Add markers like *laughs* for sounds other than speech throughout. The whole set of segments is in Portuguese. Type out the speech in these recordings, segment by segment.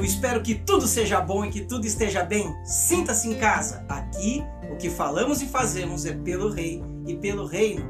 Eu espero que tudo seja bom e que tudo esteja bem. Sinta-se em casa. Aqui, o que falamos e fazemos é pelo Rei e pelo Reino.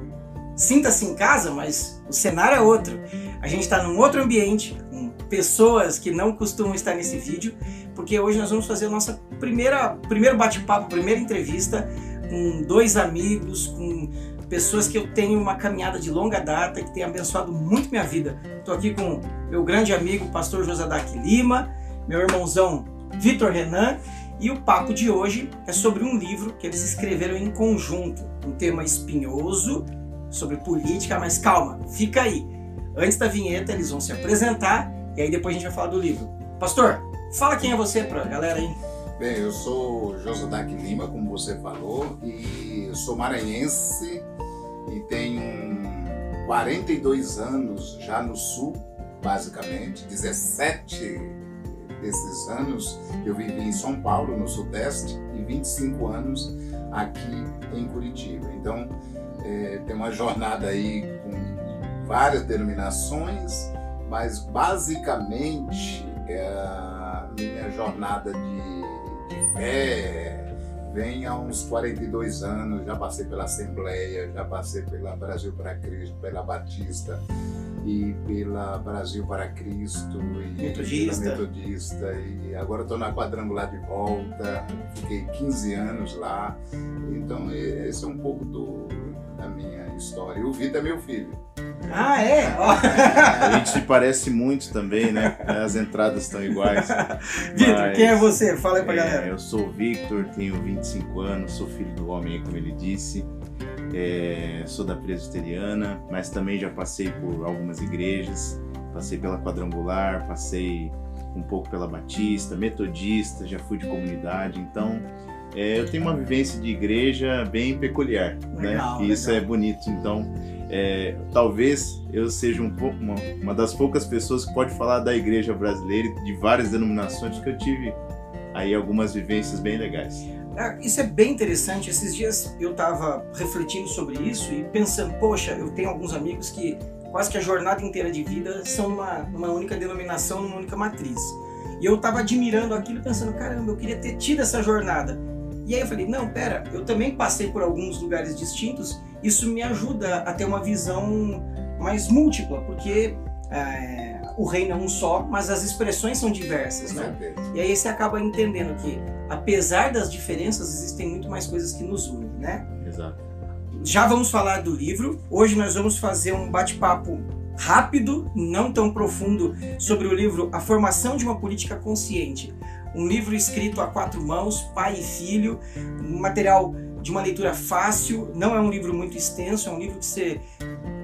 Sinta-se em casa, mas o cenário é outro. A gente está num outro ambiente, com pessoas que não costumam estar nesse vídeo, porque hoje nós vamos fazer a nossa primeira primeiro bate-papo, primeira entrevista com dois amigos, com pessoas que eu tenho uma caminhada de longa data, que tem abençoado muito minha vida. Estou aqui com meu grande amigo, pastor Josadac Lima, meu irmãozão Vitor Renan, e o papo de hoje é sobre um livro que eles escreveram em conjunto, um tema espinhoso, sobre política, mas calma, fica aí. Antes da vinheta, eles vão se apresentar e aí depois a gente vai falar do livro. Pastor, fala quem é você pra galera aí. Bem, eu sou Josodac Lima, como você falou, e sou maranhense e tenho 42 anos já no sul, basicamente, 17 desses anos eu vivi em São Paulo, no Sudeste, e 25 anos aqui em Curitiba. Então, é, tem uma jornada aí com várias denominações, mas basicamente é a minha jornada de de fé, vem há uns 42 anos, já passei pela Assembleia, já passei pela Brasil para Cristo, pela Batista e pela Brasil para Cristo e Metodista. Metodista e agora estou na quadrangular de volta, fiquei 15 anos lá, então esse é um pouco do, da minha história. E o Vitor é meu filho. Ah, é? *laughs* A gente se parece muito também, né? As entradas estão iguais. *laughs* Vitor, quem é você? Fala aí pra é, galera. Eu sou o Victor, tenho 25 anos, sou filho do homem, como ele disse. É, sou da presbiteriana, mas também já passei por algumas igrejas. Passei pela quadrangular, passei um pouco pela batista, metodista, já fui de comunidade. Então, é, eu tenho uma vivência de igreja bem peculiar, Legal, né? E isso legal. é bonito. Então, é, talvez eu seja um pouco uma, uma das poucas pessoas que pode falar da igreja brasileira de várias denominações que eu tive aí algumas vivências bem legais. Ah, Isso é bem interessante. Esses dias eu estava refletindo sobre isso e pensando, poxa, eu tenho alguns amigos que quase que a jornada inteira de vida são numa, numa única denominação, numa única matriz. E eu estava admirando aquilo pensando, caramba, eu queria ter tido essa jornada. E aí eu falei, não, pera, eu também passei por alguns lugares distintos, isso me ajuda a ter uma visão mais múltipla, porque é, o reino é um só, mas as expressões são diversas, né? E aí você acaba entendendo que, apesar das diferenças, existem muito mais coisas que nos unem, né? Exato. Já vamos falar do livro. Hoje nós vamos fazer um bate-papo rápido, não tão profundo, sobre o livro A Formação de uma Política Consciente. Um livro escrito a quatro mãos, pai e filho, um material de uma leitura fácil, não é um livro muito extenso, é um livro que você,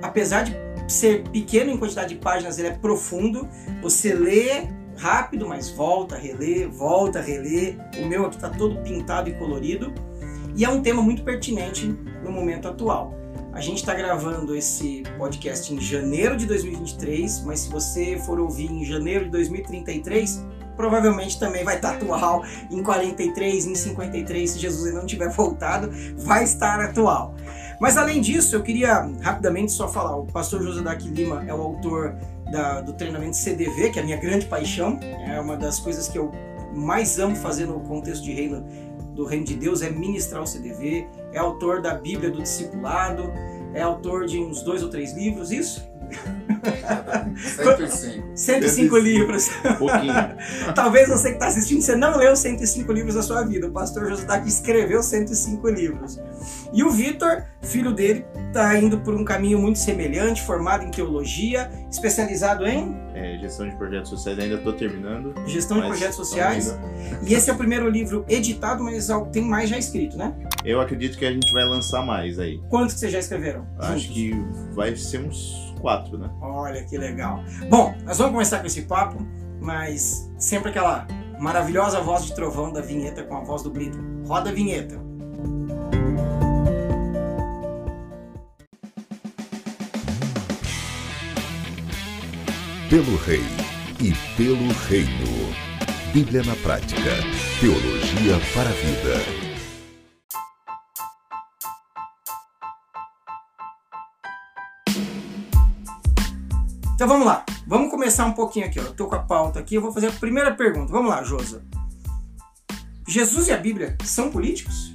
apesar de ser pequeno em quantidade de páginas, ele é profundo. Você lê rápido, mas volta, relê, volta, relê. O meu aqui está todo pintado e colorido. E é um tema muito pertinente no momento atual. A gente está gravando esse podcast em janeiro de 2023, mas se você for ouvir em janeiro de 2033, provavelmente também vai estar atual em 43, em 53, se Jesus ainda não tiver voltado, vai estar atual. Mas além disso, eu queria rapidamente só falar, o pastor José Daqui Lima é o autor da- do treinamento CDV, que é a minha grande paixão, é uma das coisas que eu mais amo fazer no contexto de reino do reino de Deus é ministrar o CDV, é autor da Bíblia do Discipulado, é autor de uns dois ou três livros, isso? 105. 105 livros. Um pouquinho. *laughs* Talvez você que está assistindo, você não leu 105 livros da sua vida. O pastor José Daqui escreveu 105 livros. E o Vitor, filho dele, está indo por um caminho muito semelhante, formado em teologia, especializado em É, gestão de projetos sociais ainda estou terminando. gestão de projetos sociais. E esse é o primeiro livro editado, mas tem mais já escrito, né? Eu acredito que a gente vai lançar mais aí. Quantos que vocês já escreveram? Acho juntos? que vai ser uns quatro, né? Olha que legal. Bom, nós vamos começar com esse papo, mas sempre aquela maravilhosa voz de trovão da vinheta com a voz do Brito. Roda a vinheta. Pelo Rei e pelo Reino. Bíblia na prática. Teologia para a vida. Então vamos lá. Vamos começar um pouquinho aqui. Ó. Eu tô com a pauta aqui. Eu vou fazer a primeira pergunta. Vamos lá, Josa. Jesus e a Bíblia são políticos?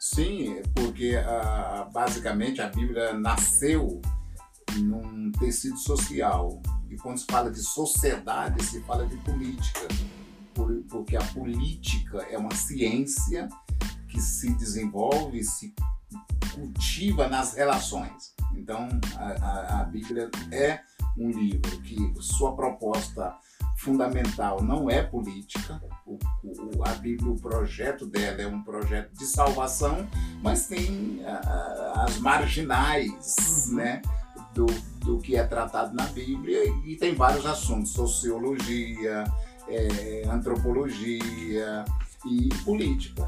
Sim, porque ah, basicamente a Bíblia nasceu num tecido social. E quando se fala de sociedade, se fala de política. Por- porque a política é uma ciência que se desenvolve, se cultiva nas relações. Então, a, a- a Bíblia é um livro que sua proposta fundamental não é política. O, o- a Bíblia, o projeto dela é um projeto de salvação, mas tem ah, as marginais, Uhum. né? Do, do que é tratado na Bíblia e tem vários assuntos, sociologia, eh, antropologia e política.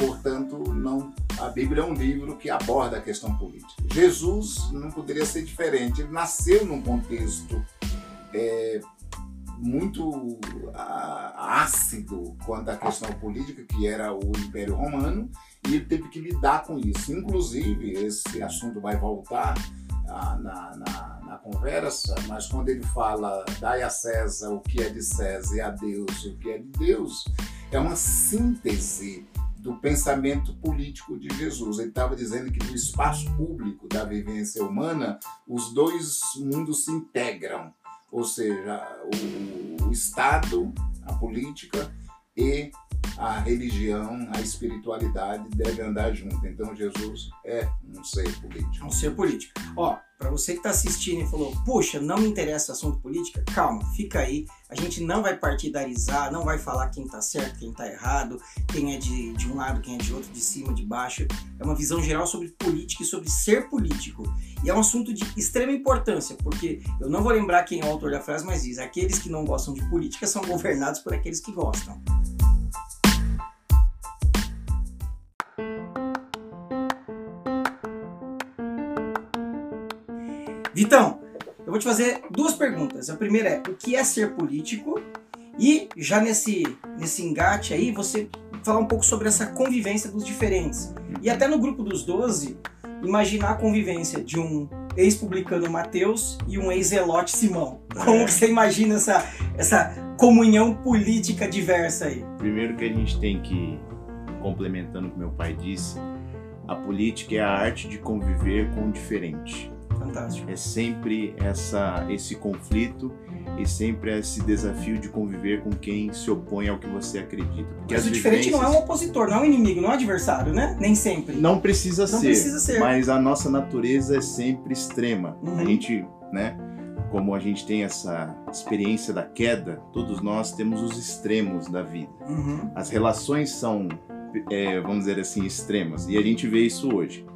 Portanto, não, a Bíblia é um livro que aborda a questão política. Jesus não poderia ser diferente. Ele nasceu num contexto eh, muito ah, ácido quanto à questão política, que era o Império Romano, e ele teve que lidar com isso. Inclusive, esse assunto vai voltar ah, na, na, na conversa, mas quando ele fala dai a César o que é de César e a Deus o que é de Deus, é uma síntese do pensamento político de Jesus. Ele estava dizendo que no espaço público da vivência humana, os dois mundos se integram, ou seja, o, o Estado, a política e a religião, a espiritualidade devem andar junto. Então Jesus é um ser político. É um ser político. Ó, pra você que tá assistindo e falou, puxa, não me interessa o assunto política, calma, fica aí. A gente não vai partidarizar, não vai falar quem tá certo, quem tá errado, quem é de, de um lado, quem é de outro, de cima, de baixo. É uma visão geral sobre política e sobre ser político. E é um assunto de extrema importância, porque eu não vou lembrar quem é o autor da frase, mas diz: aqueles que não gostam de política são governados por aqueles que gostam. Vitão, eu vou te fazer duas perguntas. A primeira é: o que é ser político? E já nesse, nesse engate aí, você falar um pouco sobre essa convivência dos diferentes. E até no grupo dos 12, imaginar a convivência de um ex-publicano Mateus e um ex-elote Simão. Como que você imagina essa, essa comunhão política diversa aí? Primeiro que a gente tem que, complementando o que meu pai disse, a política é a arte de conviver com o diferente. Fantástico. É sempre essa, esse conflito e sempre esse desafio de conviver com quem se opõe ao que você acredita. Porque Mas as o diferente não é um vivências- opositor, não é um inimigo, não é um adversário, né? Nem sempre. Não precisa Não ser, precisa ser. mas a nossa natureza é sempre extrema. Uhum. A gente, né, como a gente tem essa experiência da queda, todos nós temos os extremos da vida. Uhum. As relações são, é, vamos dizer assim, extremas, e a gente vê isso hoje.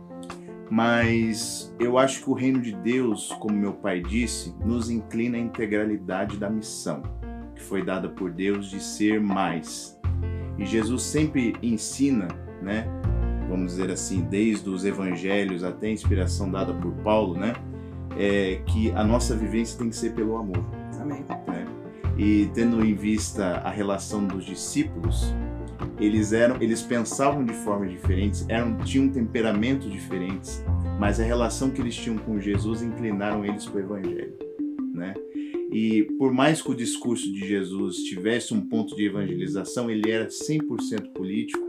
Mas eu acho que o reino de Deus, como meu pai disse, nos inclina à integralidade da missão que foi dada por Deus de ser mais. E Jesus sempre ensina, né? Vamos dizer assim, desde os evangelhos até a inspiração dada por Paulo, né? É, que a nossa vivência tem que ser pelo amor Amém. né? E tendo em vista a relação dos discípulos, eles eram, eles pensavam de formas diferentes, eram, tinham temperamentos diferentes, mas a relação que eles tinham com Jesus inclinaram eles para o evangelho, né? E por mais que o discurso de Jesus tivesse um ponto de evangelização, ele era 100% político,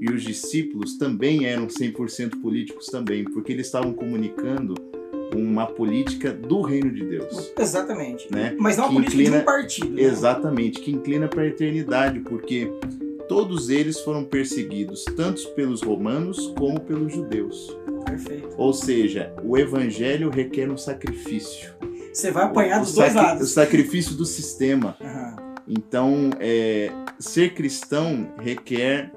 e os discípulos também eram 100% políticos também, porque eles estavam comunicando uma política do reino de Deus. Exatamente. Né? Mas não a Que política de inclina- um partido. né? Exatamente, que inclina para a eternidade, porque todos eles foram perseguidos, tanto pelos romanos como pelos judeus. Perfeito. Ou seja, o evangelho requer um sacrifício. Você vai apanhar O dos dois sacri- O lados. sacrifício do sistema. Aham. Então, é, ser cristão requer,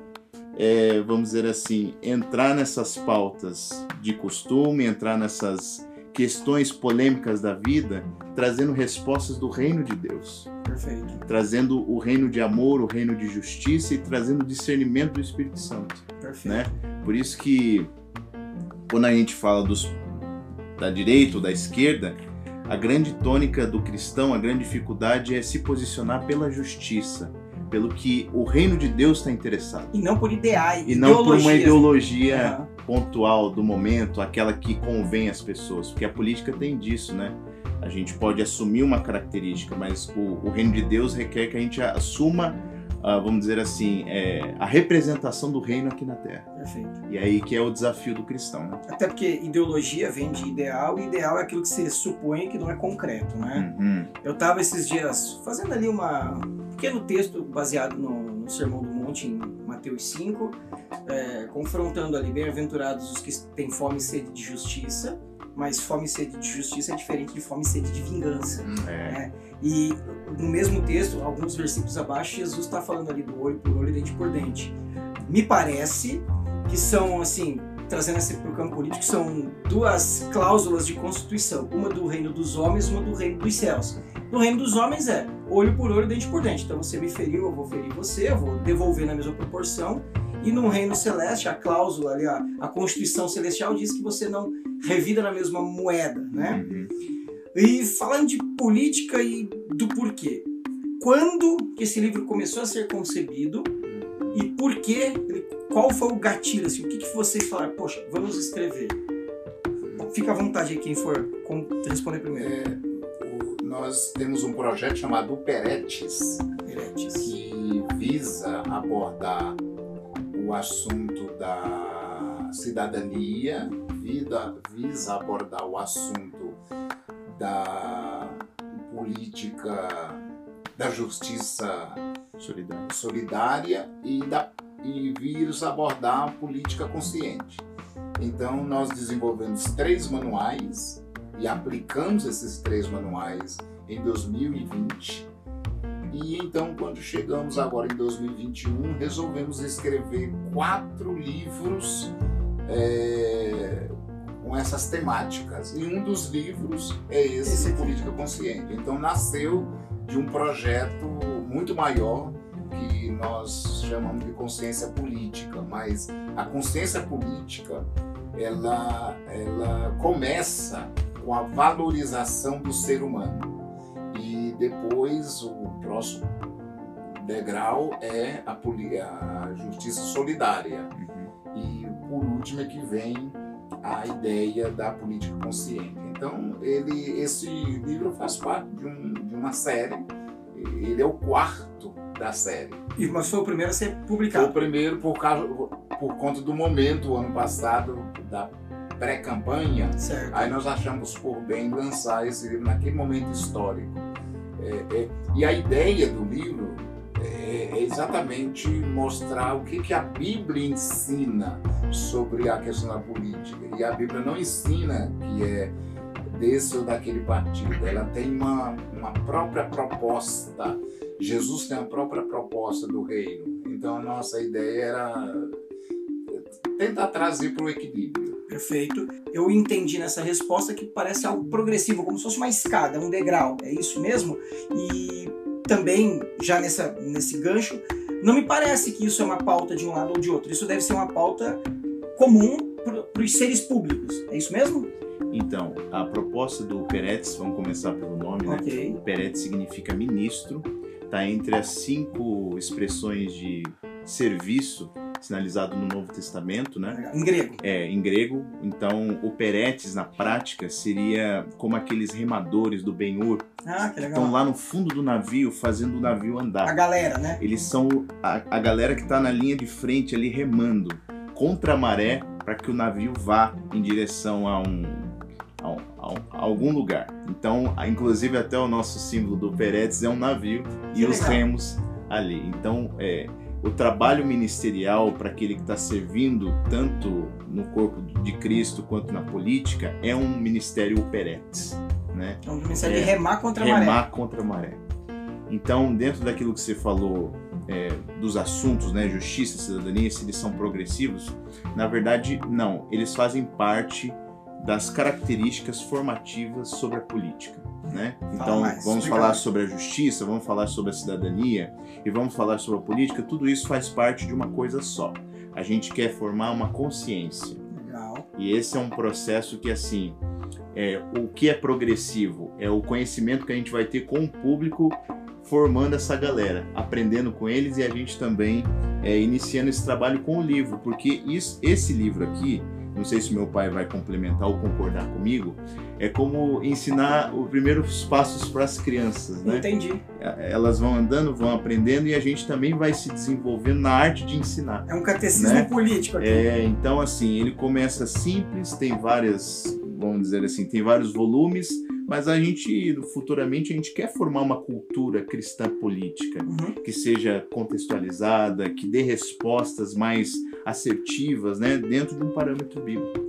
é, vamos dizer assim, entrar nessas pautas de costume, entrar nessas questões polêmicas da vida, trazendo respostas do reino de Deus. Perfeito. trazendo o reino de amor, o reino de justiça e trazendo discernimento do Espírito Santo, Perfeito. né? Por isso que quando a gente fala dos da direita ou da esquerda, a grande tônica do cristão, a grande dificuldade é se posicionar pela justiça, pelo que o reino de Deus está interessado E não por ideais. e não por uma ideologia Aham. Pontual do momento, aquela que convém às pessoas, porque a política tem disso, né? A gente pode assumir uma característica, mas o, o reino de Deus requer que a gente assuma, ah, vamos dizer assim, é, a representação do reino aqui na Terra. Perfeito. E aí que é o desafio do cristão, né? Até porque ideologia vem de ideal, e ideal é aquilo que se supõe que não é concreto, né? Uhum. Eu estava esses dias fazendo ali uma, um pequeno texto baseado no, no Sermão do Monte, em Mateus 5, é, confrontando ali, bem-aventurados os que têm fome e sede de justiça, mas fome e sede de justiça é diferente de fome e sede de vingança. É. E no mesmo texto, alguns versículos abaixo, Jesus está falando ali do olho por olho, dente por dente. Me parece que são, assim, trazendo esse para o campo político, são duas cláusulas de constituição. Uma do reino dos homens, uma do reino dos céus. No reino dos homens é olho por olho, dente por dente. Então você me feriu, eu vou ferir você, eu vou devolver na mesma proporção. E no reino celeste, a cláusula ali, a, a Constituição Celestial diz que você não revida na mesma moeda, né? Uhum. E falando de política e do porquê. Quando que esse livro começou a ser concebido e por que, ele- qual foi o gatilho, assim, o que, que vocês falaram, poxa, vamos escrever? Fica à vontade aí quem for com- responder primeiro. É, o- nós temos um projeto chamado Uperetes, Heretes. que visa abordar o assunto da cidadania, vida, visa abordar o assunto da política da justiça Solidário. solidária e, da, e visa abordar a política consciente. Então, nós desenvolvemos três manuais e aplicamos esses três manuais em 2020. E então, quando chegamos agora em 2021, resolvemos escrever quatro livros é, com essas temáticas. E um dos livros é esse, Esse. Política Consciente. Então, nasceu de um projeto muito maior que nós chamamos de consciência política, mas a consciência política ela, ela começa com a valorização do ser humano e depois o próximo degrau é a, a justiça solidária Uhum. e por último é que vem a ideia da política consciente. Então ele, esse livro faz parte de, um- de uma série. Ele é o quarto da série. E, mas foi o primeiro a ser Foi o publicado. primeiro por, causa, por conta do momento, o ano passado, da pré-campanha. Aí nós achamos por bem lançar esse livro naquele momento histórico. É, é, e a ideia do livro é, é exatamente mostrar o que, que a Bíblia ensina sobre a questão da política. E a Bíblia não ensina que é desse ou daquele partido. Ela tem uma, uma própria proposta. Jesus tem a própria proposta do reino. Então a nossa ideia era tentar trazer para o equilíbrio. Perfeito. Eu entendi nessa resposta que parece algo progressivo, como se fosse uma escada, um degrau. É isso mesmo? E também, já nessa, nesse gancho, não me parece que isso é uma pauta de um lado ou de outro. Isso deve ser uma pauta comum para os seres públicos. É isso mesmo? Então, a proposta do Peretz, vamos começar pelo nome, né? Ok. Peretz significa ministro, está entre as cinco expressões de serviço sinalizado no Novo Testamento, né? Em grego. É, em grego. Então, o Peretes, na prática, seria como aqueles remadores do Ben-Hur, Ah, que legal. estão lá no fundo do navio, fazendo o navio A andar. galera, né? Eles são a, a galera que está na linha de frente ali remando contra a maré para que o navio vá em direção a um a, um- a um- a algum lugar. Então, inclusive até o nosso símbolo do Peretes é um navio e Que os legal. remos ali. Então, é, o trabalho ministerial para aquele que está servindo tanto no corpo de Cristo quanto na política é um ministério Peretes, né? Então, mensagem É. de remar contra a maré. remar contra a maré. Então, dentro daquilo que você falou é, dos assuntos, né, justiça, cidadania, se eles são progressivos, na verdade, não. Eles fazem parte das características formativas sobre a política. Né? Então, mais, vamos explica falar sobre a justiça, vamos falar sobre a cidadania e vamos falar sobre a política. Tudo isso faz parte de uma coisa só. A gente quer formar uma consciência. Legal. E esse é um processo que, assim, é, o que é progressivo é o conhecimento que a gente vai ter com o público formando essa galera, aprendendo com eles e a gente também é, iniciando esse trabalho com o livro, porque isso, esse livro aqui não sei se meu pai vai complementar ou concordar comigo, é como ensinar os primeiros passos para as crianças, né? Entendi. Elas vão andando, vão aprendendo e a gente também vai se desenvolvendo na arte de ensinar. É um catecismo Né? político aqui. É, então assim, ele começa simples, tem várias, vamos dizer assim, tem vários volumes, mas a gente futuramente a gente quer formar uma cultura cristã política Uhum. que seja contextualizada, que dê respostas mais assertivas, né, dentro de um parâmetro bíblico.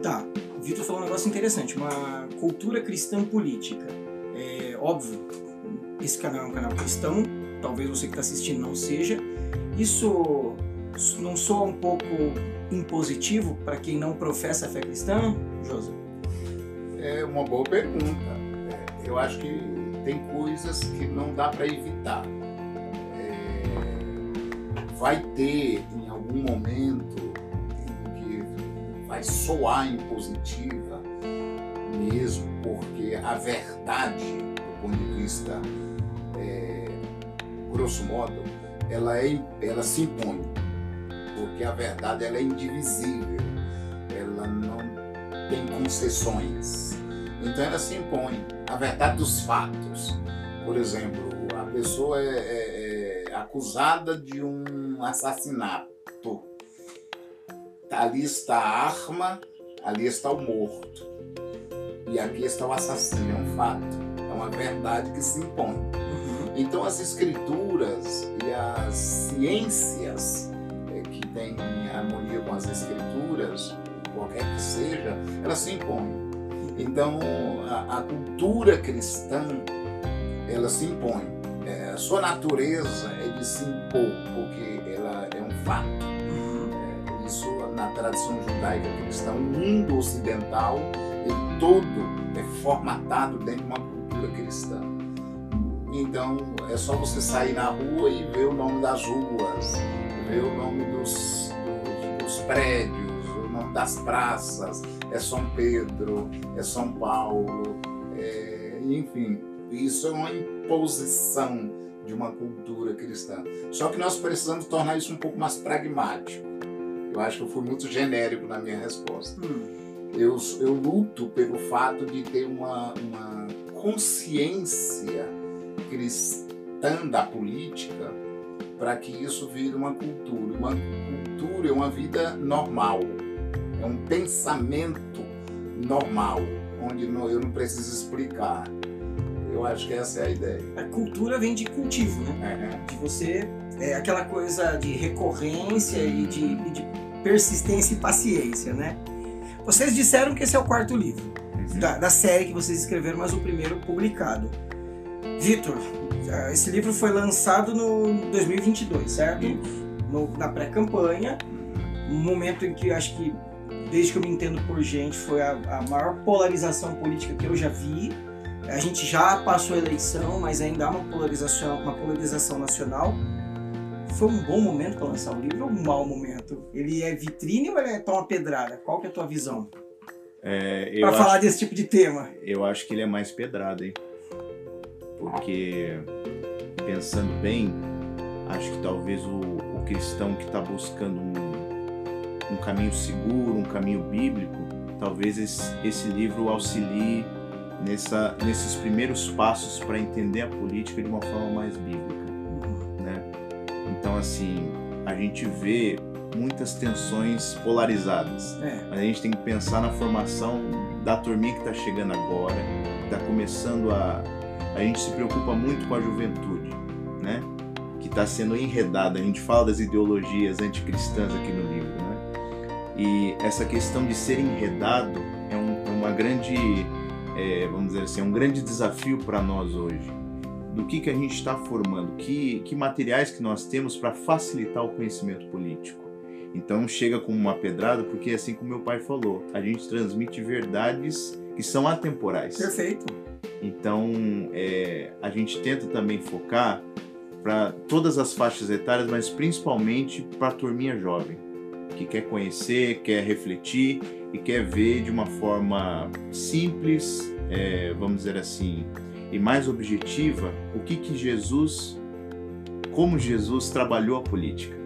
Tá, o Vitor falou um negócio interessante, uma cultura cristã política. É óbvio, esse canal é um canal cristão, talvez você que está assistindo não seja. Isso não soa um pouco impositivo para quem não professa a fé cristã, Josa? É uma boa pergunta. Eu acho que tem coisas que não dá para evitar. É, Vai ter em algum momento em que vai soar impositiva mesmo, porque a verdade, do ponto de vista é, grosso modo, ela, é, ela se impõe, porque a verdade ela é indivisível, ela não tem concessões. Então ela se impõe. A verdade dos fatos. Por exemplo, a pessoa é, é- é acusada de um assassinato. Ali está a arma, ali está o morto. E aqui está o assassino, é um fato. É uma verdade que se impõe. Uhum. Então as escrituras e as ciências eh, que têm harmonia com as escrituras, qualquer que seja, elas se impõem. Então a, a cultura cristã ela se impõe. Eh, a sua natureza é de se impor, porque ela é um fato. Uhum. Eh, isso na tradição judaica cristã, o mundo ocidental, ele todo é formatado dentro de uma cultura cristã. Então é só você sair na rua e ver o nome das ruas, ver o nome dos, dos, dos prédios, das praças. É São Pedro, é São Paulo, é, enfim, isso é uma imposição de uma cultura cristã. Só que nós precisamos tornar isso um pouco mais pragmático. Eu acho que eu fui muito genérico na minha resposta Hum. eu, eu luto pelo fato de ter uma, uma consciência cristã da política para que isso vire uma cultura. Uma cultura é uma vida normal, é um pensamento normal, onde não- eu não preciso explicar. Eu acho que essa é a ideia. A cultura vem de cultivo, né? É, de você é aquela coisa de recorrência e de, e de persistência e paciência, né? Vocês disseram que esse é o quarto livro da, da série que vocês escreveram, mas o primeiro publicado. Vitor, ah, esse livro foi lançado no 2022, certo? No- na pré-campanha, um momento em que acho que, desde que eu me entendo por gente, foi a, a maior polarização política que eu já vi. A gente já passou a eleição, mas ainda há uma polarização, uma polarização nacional. Foi um bom momento para lançar o livro ou um mau momento? Ele é vitrine ou ele é toma pedrada? Qual que é a tua visão? É, Para falar desse tipo de tema. eu acho que ele é mais pedrado, hein? Porque, pensando bem, acho que talvez o, o cristão que está buscando um, um caminho seguro, um caminho bíblico, talvez esse, esse livro auxilie nessa, nesses primeiros passos para entender a política de uma forma mais bíblica, né? Então, assim, a gente vê muitas tensões polarizadas. É, Mas a gente tem que pensar na formação da turminha que está chegando agora, que está começando a. A gente se preocupa muito com a juventude, né? Que está sendo enredada. A gente fala das ideologias anticristãs aqui no livro, né? E essa questão de ser enredado é, um- uma grande, é, vamos dizer assim, é um grande desafio para nós hoje. Do que, que a gente está formando, que, que materiais que nós temos para facilitar o conhecimento político. Então chega como uma pedrada, porque assim como meu pai falou, a gente transmite verdades que são atemporais. perfeito. Então é, a gente tenta também focar para todas as faixas etárias, mas principalmente para a turminha jovem, que quer conhecer, quer refletir e quer ver de uma forma simples, é, vamos dizer assim, e mais objetiva o que, que Jesus, como Jesus trabalhou a política.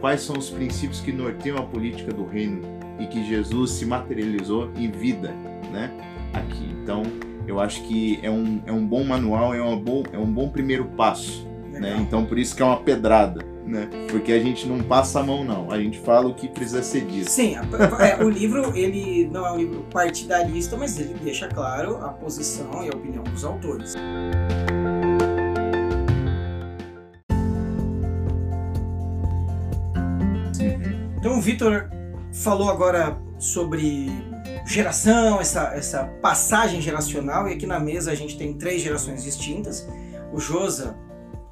Quais são os princípios que norteiam a política do reino e que Jesus se materializou em vida, né? Aqui. Então, eu acho que é um, é um bom manual, é, uma bom, é um bom primeiro passo. Né? Então, por isso que é uma pedrada. Né? Porque a gente não passa a mão, não. A gente fala o que precisa ser dito. Sim, é, o livro ele não é um livro partidarista, mas ele deixa claro a posição e a opinião dos autores. Então o Vitor falou agora sobre geração, essa, essa passagem geracional, e aqui na mesa a gente tem três gerações distintas. O Josa,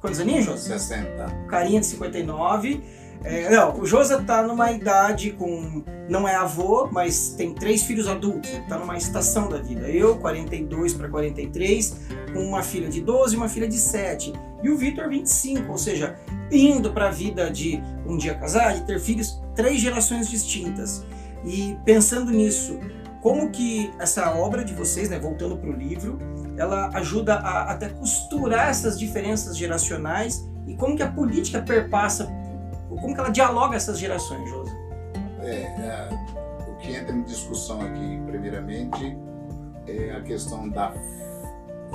quantos aninhos, Josa? 60. Carinha de 59. É, não, o Josa tá numa idade com. Não é avô, mas tem três filhos adultos. Tá numa estação da vida. Eu, 42 para 43, com uma filha de 12 e uma filha de 7. E o Vitor, 25, ou seja, indo para a vida de um dia casar, de ter filhos, três gerações distintas. E pensando nisso, como que essa obra de vocês, né, voltando para o livro, ela ajuda a até costurar essas diferenças geracionais e como que a política perpassa, como que ela dialoga essas gerações, Josi? É, é, o que entra em discussão aqui, primeiramente, é a questão da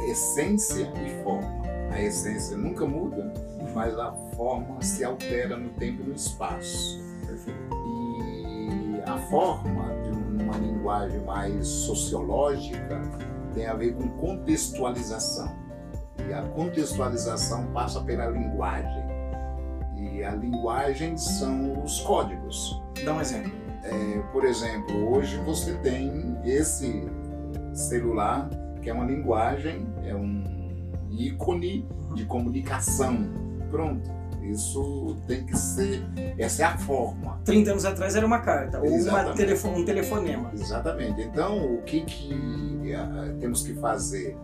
essência e forma. A essência nunca muda, mas a forma se altera no tempo e no espaço. E a forma, de uma linguagem mais sociológica, tem a ver com contextualização. E a contextualização passa pela linguagem. E a linguagem são os códigos. Dá um exemplo. É, por exemplo, hoje você tem esse celular que é uma linguagem, é um ícone de comunicação. Pronto. Isso tem que ser. Essa é a forma. 30 anos atrás era uma carta, ou uma telefone, um telefonema. Exatamente. Então, o que, que uh, temos que fazer?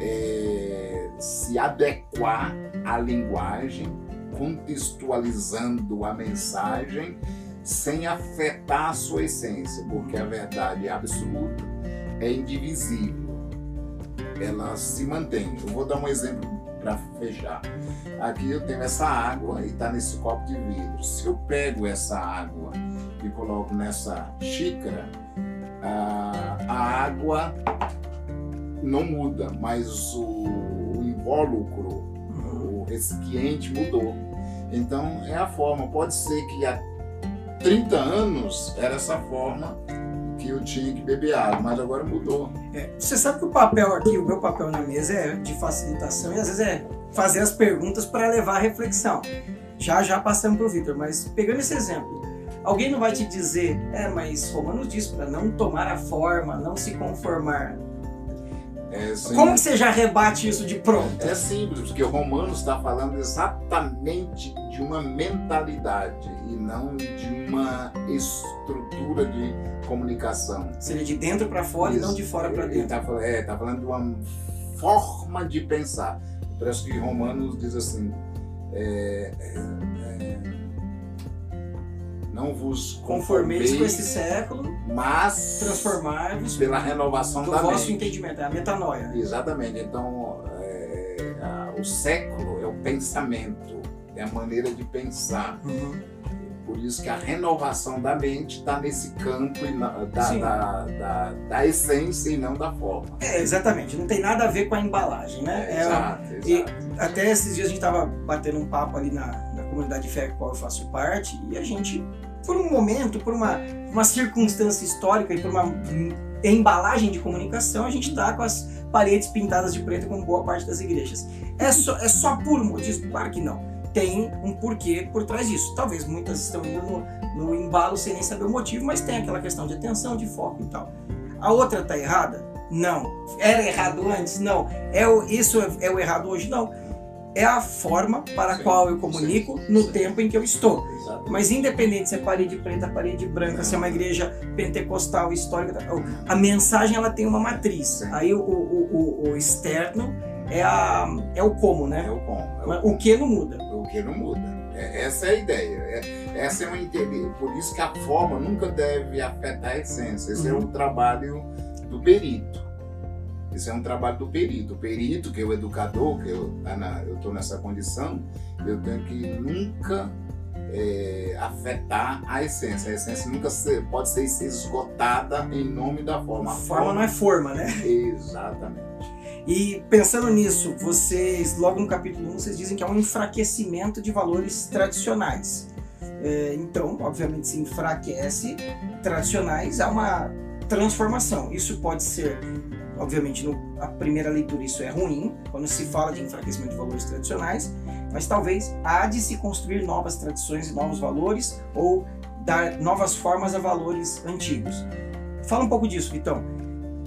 É se adequar à linguagem, contextualizando a mensagem, sem afetar a sua essência, porque a verdade absoluta é indivisível. Ela se mantém. Eu vou dar um exemplo para fechar. Aqui eu tenho essa água e está nesse copo de vidro. Se eu pego essa água e coloco nessa xícara, a, a água não muda, mas o, o invólucro, o recipiente mudou. Então é a forma. Pode ser que há 30 anos era essa forma que eu tinha que beber água, mas agora mudou. É, você sabe que o papel aqui, o meu papel na mesa é de facilitação e às vezes é fazer as perguntas para levar a reflexão. Já já passamos para o Vitor, mas pegando esse exemplo, alguém não vai te dizer, é, mas Romanos diz para não tomar a forma, não se conformar. É, Como que você já rebate isso de pronto? É simples, porque Romanos está falando exatamente de uma mentalidade e não de uma estrutura de comunicação. Seria de dentro para fora isso. e não de fora para dentro. Está é, tá falando de uma forma de pensar. Parece que Romanos diz assim: é, é, é não vos conformeis com esse século, mas transformar-vos pela renovação do da vosso mente. entendimento, é a metanoia. Exatamente. Então, é, a, o século é o pensamento, é a maneira de pensar. Uhum. Por isso que a renovação da mente está nesse campo da, da, da, da, essência e não da forma. É, exatamente. Não tem nada a ver com a embalagem, né? É, exato, exato. E até esses dias a gente estava batendo um papo ali na, na comunidade de fé com qual eu faço parte e a gente por um momento, por uma, uma circunstância histórica e por uma embalagem de comunicação, a gente está com as paredes pintadas de preto como boa parte das igrejas. É só, é só por modismo? Claro que não. Tem um porquê por trás disso. Talvez muitas estão indo no, no embalo sem nem saber o motivo, mas tem aquela questão de atenção, de foco e tal. A outra está errada? Não. Era errado antes? Não. É o, isso é, é o errado hoje? Não é a forma para a qual eu comunico no tempo em que eu estou. Mas independente se é parede preta, parede branca, se é uma igreja pentecostal histórica, a mensagem ela tem uma matriz. Aí o, o, o, o, externo é, a, é o como, né? É o como. É o, o que não muda. O que não muda. É, essa é a ideia. É, essa é uma entender. Por isso que a forma nunca deve afetar a essência. Esse uhum. é o trabalho do perito. Isso é um trabalho do perito. O perito, que é o educador, que eu tá estou nessa condição, eu tenho que nunca é, afetar a essência. A essência nunca ser, pode ser esgotada em nome da forma. A forma não é forma, né? Exatamente. E pensando nisso, vocês, logo no capítulo 1, vocês dizem que é um enfraquecimento de valores tradicionais. É, então, obviamente, se enfraquece tradicionais, há uma transformação. Isso pode ser, obviamente, no, a primeira leitura isso é ruim, quando se fala de enfraquecimento de valores tradicionais, mas talvez há de se construir novas tradições e novos valores ou dar novas formas a valores antigos. Fala um pouco disso, Vitão.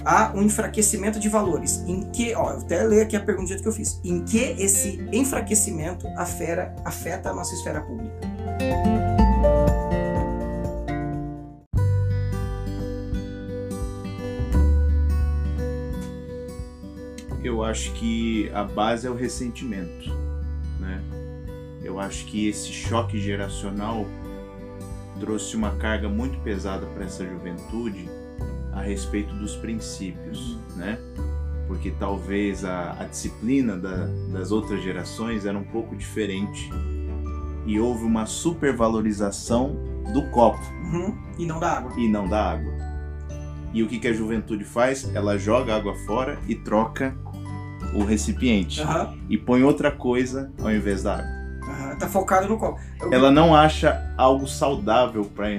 Há um enfraquecimento de valores. Em que, ó, eu até ler aqui a pergunta que eu fiz. Em que esse enfraquecimento afeta a nossa esfera pública? Eu acho que a base é o ressentimento, né? Eu acho que esse choque geracional trouxe uma carga muito pesada para essa juventude a respeito dos princípios, né? Porque talvez a, a disciplina da, das outras gerações era um pouco diferente e houve uma supervalorização do copo Uhum. E não da água. e não da água. E o que, que a juventude faz? Ela joga água fora e troca o recipiente Aham, e põe outra coisa ao invés da água. aham. Tá focado no copo. Eu- Ela não acha algo saudável para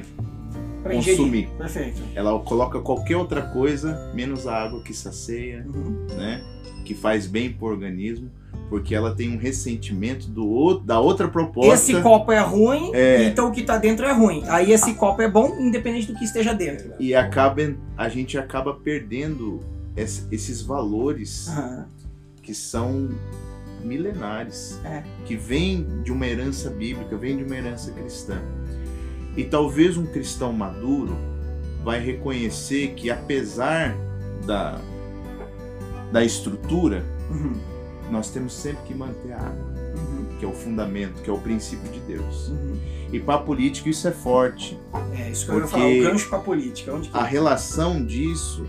ingerir. consumir. Perfeito. ela coloca qualquer outra coisa menos a água que sacia, Uhum. né? Que faz bem pro organismo, porque ela tem um ressentimento do outro, da outra proposta. Esse copo é ruim, É. então o que tá dentro é ruim. Aí esse copo é bom, independente do que esteja dentro. e acaba a gente acaba perdendo es- esses valores Aham. Que são milenares, É. que vêm de uma herança bíblica, vêm de uma herança cristã. E talvez um cristão maduro vai reconhecer que apesar da, da estrutura, Uhum. nós temos sempre que manter a água, Uhum. que é o fundamento, que é o princípio de Deus. Uhum. E para a política isso é forte. É isso que eu ia falar, o gancho pra política. Onde que... A relação disso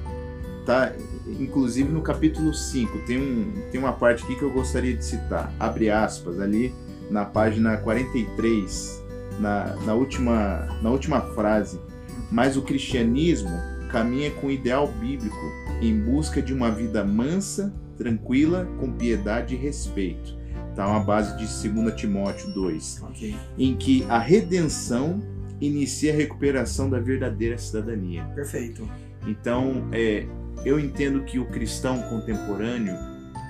tá inclusive no capítulo 5, tem, um, tem uma parte aqui que eu gostaria de citar, abre aspas, ali na página 43, na, na, última, na última frase. Mas o cristianismo caminha com o ideal bíblico em busca de uma vida mansa, tranquila, com piedade e respeito. Tá uma base de 2 Timóteo 2 Ok, em que a redenção inicia a recuperação da verdadeira cidadania. perfeito. Então, é, eu entendo que o cristão contemporâneo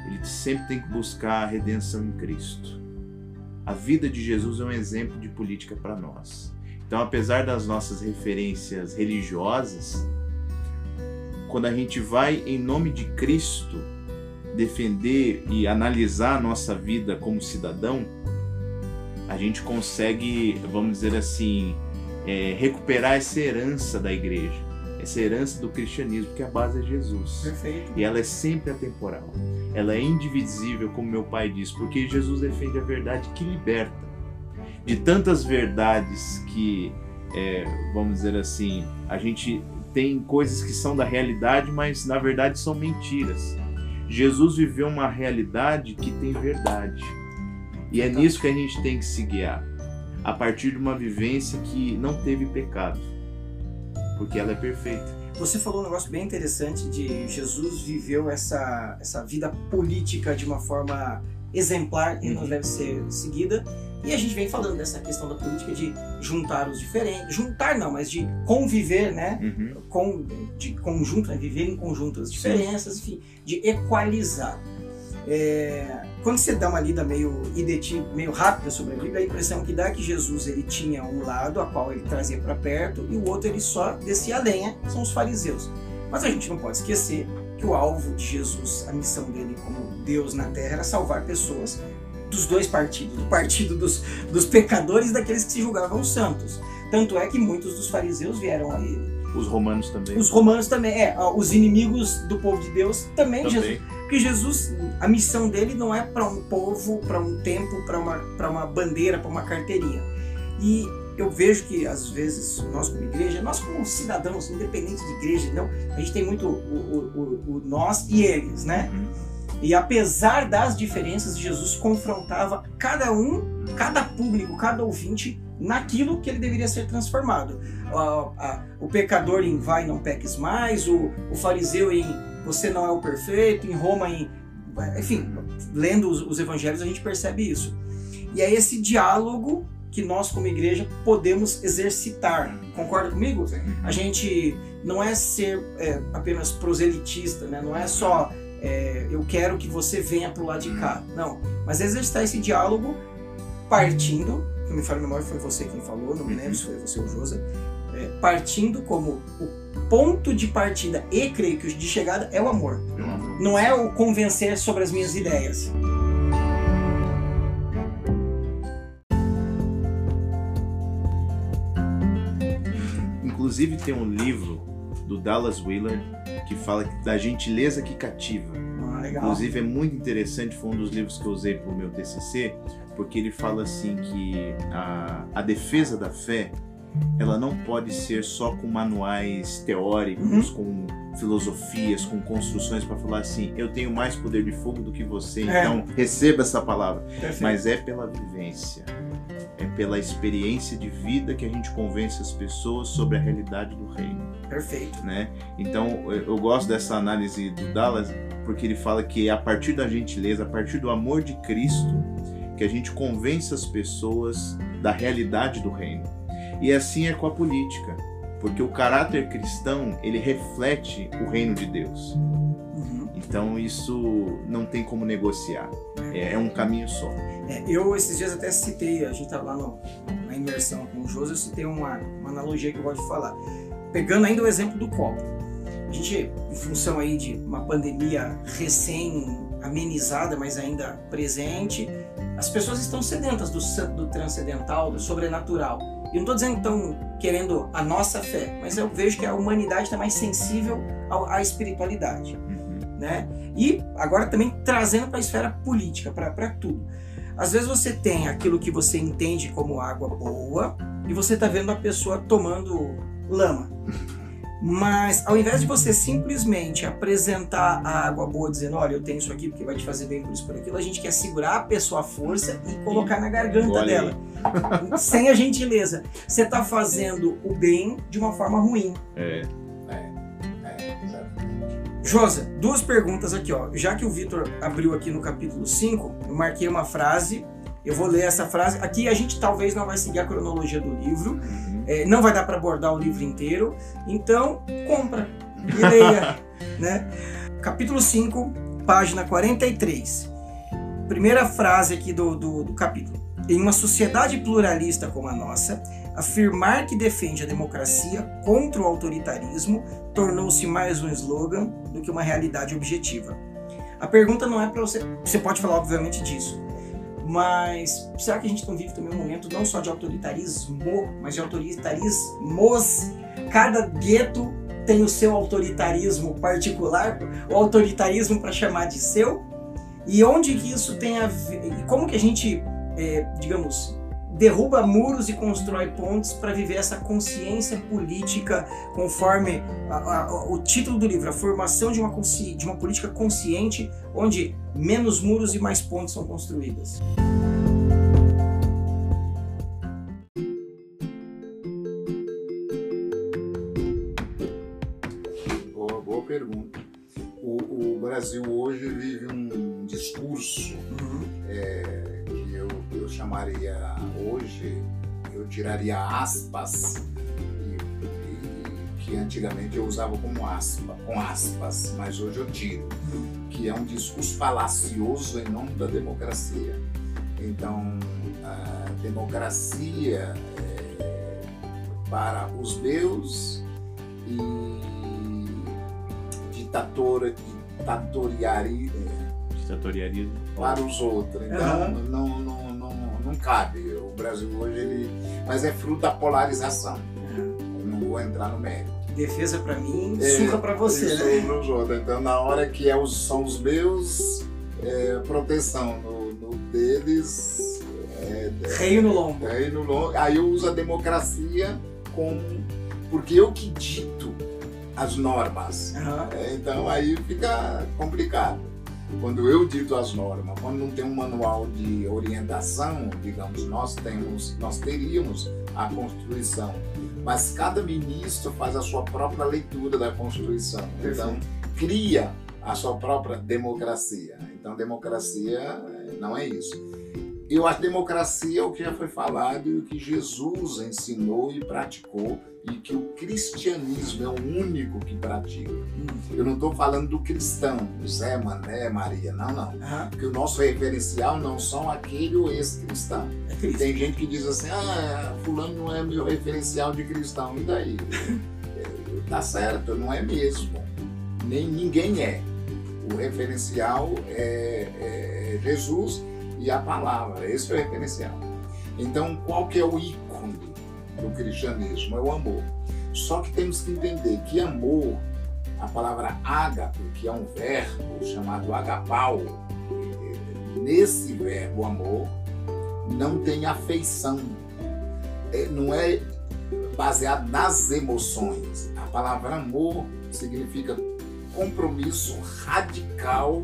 ele sempre tem que buscar a redenção em Cristo. A vida de Jesus é um exemplo de política para nós. Então, apesar das nossas referências religiosas, quando a gente vai em nome de Cristo defender e analisar a nossa vida como cidadão, a gente consegue, vamos dizer assim, é, recuperar essa herança da igreja, essa herança do cristianismo, que a base é Jesus. Perfeito. E ela é sempre atemporal. Ela é indivisível, como meu pai diz, porque Jesus defende a verdade que liberta. De tantas verdades que, é, vamos dizer assim, a gente tem coisas que são da realidade, mas na verdade são mentiras. Jesus viveu uma realidade que tem verdade. E é nisso que a gente tem que se guiar. A partir de uma vivência que não teve pecado. Porque ela é perfeita. Você falou um negócio bem interessante de Jesus viveu essa, essa vida política de uma forma exemplar e não Uhum. deve ser seguida. E a gente vem falando dessa questão da política de juntar os diferentes. Juntar não, mas de conviver, né? Uhum. com, de conjunto, né? viver em conjunto as diferenças, enfim, de equalizar. É, quando você dá uma lida meio meio rápida sobre a Bíblia, a impressão que dá é que Jesus ele tinha um lado a qual ele trazia para perto e o outro ele só descia a lenha, são os fariseus. Mas a gente não pode esquecer que o alvo de Jesus, a missão dele como Deus na Terra era salvar pessoas dos dois partidos, do partido dos, dos pecadores e daqueles que se julgavam santos. Tanto é que muitos dos fariseus vieram a ele. Os romanos também. Os romanos também, é, os inimigos do povo de Deus também, também. Jesus. Porque Jesus, a missão dele não é para um povo, para um tempo, para uma, pra uma bandeira, para uma carteirinha. E eu vejo que às vezes nós como igreja, nós como cidadãos, independente de igreja, não, a gente tem muito o, o, o, o nós e eles, né? E apesar das diferenças, Jesus confrontava cada um, cada público, cada ouvinte naquilo que ele deveria ser transformado. O pecador em vai não peques mais, o, o fariseu em você não é o perfeito, em Roma em enfim, lendo os, os evangelhos a gente percebe isso. E é esse diálogo que nós como igreja podemos exercitar. Concorda comigo? A gente não é ser é, apenas proselitista, né? Não é só é, eu quero que você venha para o lado de cá. Não, mas exercitar esse diálogo partindo, que me fala a memória foi você quem falou, não me lembro se foi você ou Josa, é, partindo como o ponto de partida e creio que o de chegada é o amor. Não é o convencer sobre as minhas ideias. Inclusive tem um livro do Dallas Willard que fala da gentileza que cativa. Ah, Inclusive é muito interessante, foi um dos livros que eu usei para o meu TCC, porque ele fala assim que a, a defesa da fé ela não pode ser só com manuais teóricos, uhum. com filosofias, com construções para falar assim, eu tenho mais poder de fogo do que você, é. então receba essa palavra. Perfeito. Mas é pela vivência, é pela experiência de vida que a gente convence as pessoas sobre a realidade do reino. Perfeito. Né? Então eu gosto dessa análise do Dallas porque ele fala que é a partir da gentileza, a partir do amor de Cristo, que a gente convence as pessoas da realidade do reino. E assim é com a política, porque o caráter cristão ele reflete o reino de Deus. Uhum. Então isso não tem como negociar. É, é um caminho só. É, eu esses dias até citei, a gente estava lá no, na imersão com o José, eu citei uma, uma analogia que eu gosto de falar. Pegando ainda o exemplo do copo. A gente, em função aí de uma pandemia recém amenizada, mas ainda presente, as pessoas estão sedentas do, do transcendental, do sobrenatural. E não estou dizendo que estão querendo a nossa fé, mas eu vejo que a humanidade está mais sensível à espiritualidade. Uhum. Né? E agora também trazendo para a esfera política, para tudo. Às vezes você tem aquilo que você entende como água boa e você está vendo a pessoa tomando lama. Mas ao invés de você simplesmente apresentar a água boa dizendo, olha, eu tenho isso aqui porque vai te fazer bem por isso por aquilo, a gente quer segurar a pessoa à força e colocar na garganta dela. Sem a gentileza. Você está fazendo o bem de uma forma ruim. É. Josa, duas perguntas aqui, ó. Já que o Vitor abriu aqui no capítulo 5, eu marquei uma frase. Eu vou ler essa frase. Aqui a gente talvez não vai seguir a cronologia do livro. Uhum é, não vai dar para abordar o livro inteiro, então compra e leia. *laughs* né? Capítulo 5, página 43. Primeira frase aqui do, do, do capítulo. Em uma sociedade pluralista como a nossa, afirmar que defende a democracia contra o autoritarismo tornou-se mais um slogan do que uma realidade objetiva. A pergunta não é para você. Você pode falar, obviamente, disso. Mas será que a gente não vive também um momento não só de autoritarismo, mas de autoritarismos? Cada gueto tem o seu autoritarismo particular, o autoritarismo para chamar de seu. E onde que isso tem a ver? Como que a gente, é, digamos, derruba muros e constrói pontes para viver essa consciência política conforme a, a, o título do livro, a formação de uma, de uma política consciente onde menos muros e mais pontes são construídas. Boa, boa pergunta. O, o Brasil hoje vive um discurso uhum. é, chamaria hoje, eu tiraria aspas que antigamente eu usava como aspa, com aspas, mas hoje eu tiro, que é um discurso falacioso em nome da democracia. Então, a democracia é para os meus e ditadora, ditatoriarismo, ditatoriarismo para os outros. Então, uhum. não, não, não, cabe. O Brasil hoje, ele... mas é fruto da polarização. Eu não vou entrar no mérito defesa para mim, é, surra para você, né? Nos outros. Então, na hora que é os, são os meus, é, proteção no, no deles, É, é, Rei no lombo. Rei no lombo. Aí eu uso a democracia como. Porque eu que dito as normas. É, então aí fica complicado. Quando eu dito as normas, quando não tem um manual de orientação, digamos, nós temos, nós teríamos a Constituição, mas cada ministro faz a sua própria leitura da Constituição. Então cria a sua própria democracia. Então democracia eh, não é isso. Eu acho democracia é o que já foi falado e o que Jesus ensinou e praticou e que o cristianismo é o único que pratica. Hum. Eu não estou falando do cristão, Zé, Mané, Maria, não, não. Aham. Porque o nosso referencial não são aquele ou esse cristão. É. Tem gente que diz assim, ah, fulano não é meu referencial de cristão, e daí? *laughs* Tá certo, não é mesmo. Nem ninguém é. O referencial é, é Jesus e a palavra, esse é o referencial. Então, qual que é o ícone do cristianismo? É o amor. Só que temos que entender que amor, a palavra ágape, que é um verbo chamado agapau, nesse verbo amor, não tem afeição. É, não é baseado nas emoções. A palavra amor significa compromisso radical,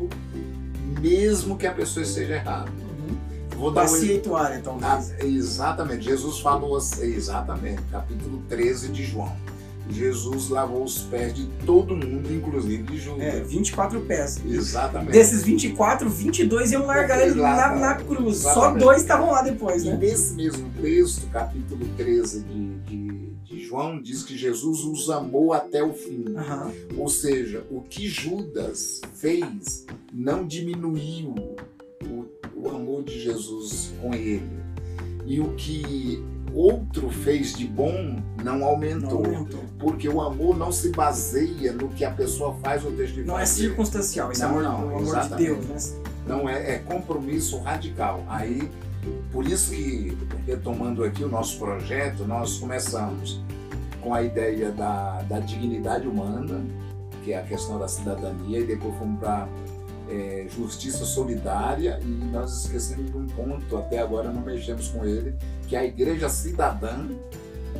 mesmo que a pessoa esteja errada. Uhum. Vou dar um Bacia e toalha, talvez. ah, exatamente, Jesus falou assim, exatamente, capítulo 13 de João. Jesus lavou os pés de todo mundo, inclusive de Judas. É, 24 pés. Exatamente. Desses 24, 22 iam largar ele na, na cruz. Só Exatamente. dois estavam lá depois, E né? nesse mesmo texto, capítulo 13 de, de, de João, diz que Jesus os amou até o fim. Aham. Ou seja, o que Judas fez não diminuiu o, amor de Jesus com ele. E o que outro fez de bom não Não aumentou. aumentou. Porque o amor não se baseia no que a pessoa faz ou deixa de Não é fazer. circunstancial, isso é Não, amor, não, amor de exatamente. Deus, né? Não é, é compromisso radical. Aí, por isso que, retomando aqui o nosso projeto, nós começamos com a ideia da, da dignidade humana, que é a questão da cidadania, e depois fomos para justiça solidária, e nós esquecemos de um ponto, até agora não mexemos com ele, que é a igreja cidadã,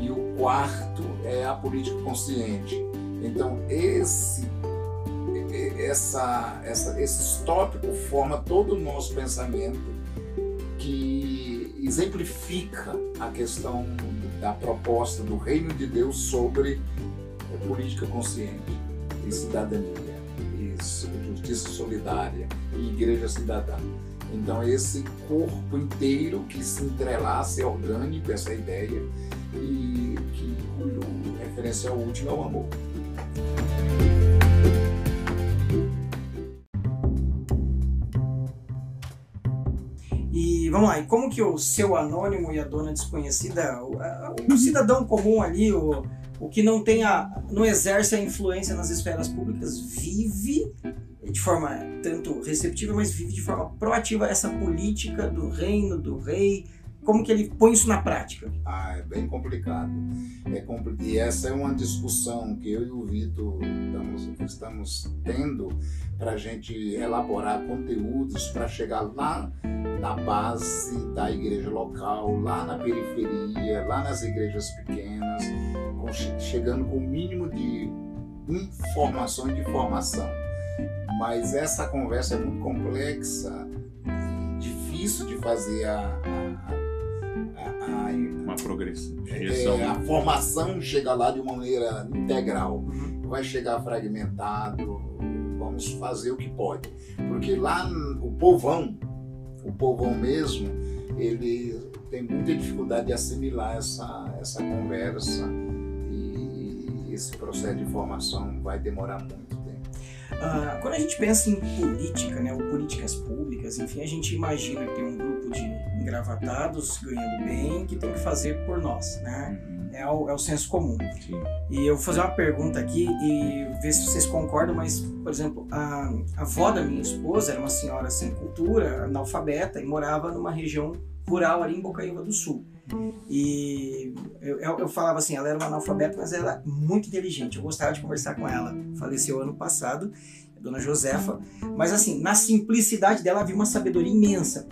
e o quarto é a política consciente. Então, esse essa, essa, esse tópico forma todo o nosso pensamento que exemplifica a questão da proposta do reino de Deus sobre política consciente e cidadania, justiça solidária e igreja cidadã. Então esse corpo inteiro que se entrelaça, é orgânico essa ideia e que cujo referencial último é o amor. E vamos lá, e como que o seu anônimo e a dona desconhecida, o, o cidadão comum ali, o, o que não tem a, não exerce a influência nas esferas públicas, vive de forma tanto receptiva, mas vive de forma proativa essa política do reino, do rei, como que ele põe isso na prática? Ah, é bem complicado. É compli- E essa é uma discussão que eu e o Vitor estamos, estamos tendo para a gente elaborar conteúdos para chegar lá na base da igreja local, lá na periferia, lá nas igrejas pequenas, chegando com o mínimo de informação e de formação. Mas essa conversa é muito complexa e difícil de fazer a- a- a- a Uma progressão. é, a formação chega lá de uma maneira integral. Uhum. Vai chegar fragmentado, vamos fazer o que pode. Porque lá o povão, o povão mesmo, ele tem muita dificuldade de assimilar essa, essa conversa e esse processo de formação vai demorar muito. Ah, quando a gente pensa em política, né, ou políticas públicas, enfim, a gente imagina que tem um grupo de engravatados ganhando bem que tem que fazer por nós, né? Uhum, É o, é o senso comum. sim. E eu vou fazer uma pergunta aqui e ver se vocês concordam, mas, por exemplo, a, a avó da minha esposa era uma senhora sem cultura, analfabeta, e morava numa região rural ali em Bocaiúva do Sul. E eu, eu, falava assim, ela era uma analfabeta, mas ela é muito inteligente. Eu gostava de conversar com ela. Faleceu ano passado, a dona Josefa. Mas assim, na simplicidade dela havia uma sabedoria imensa.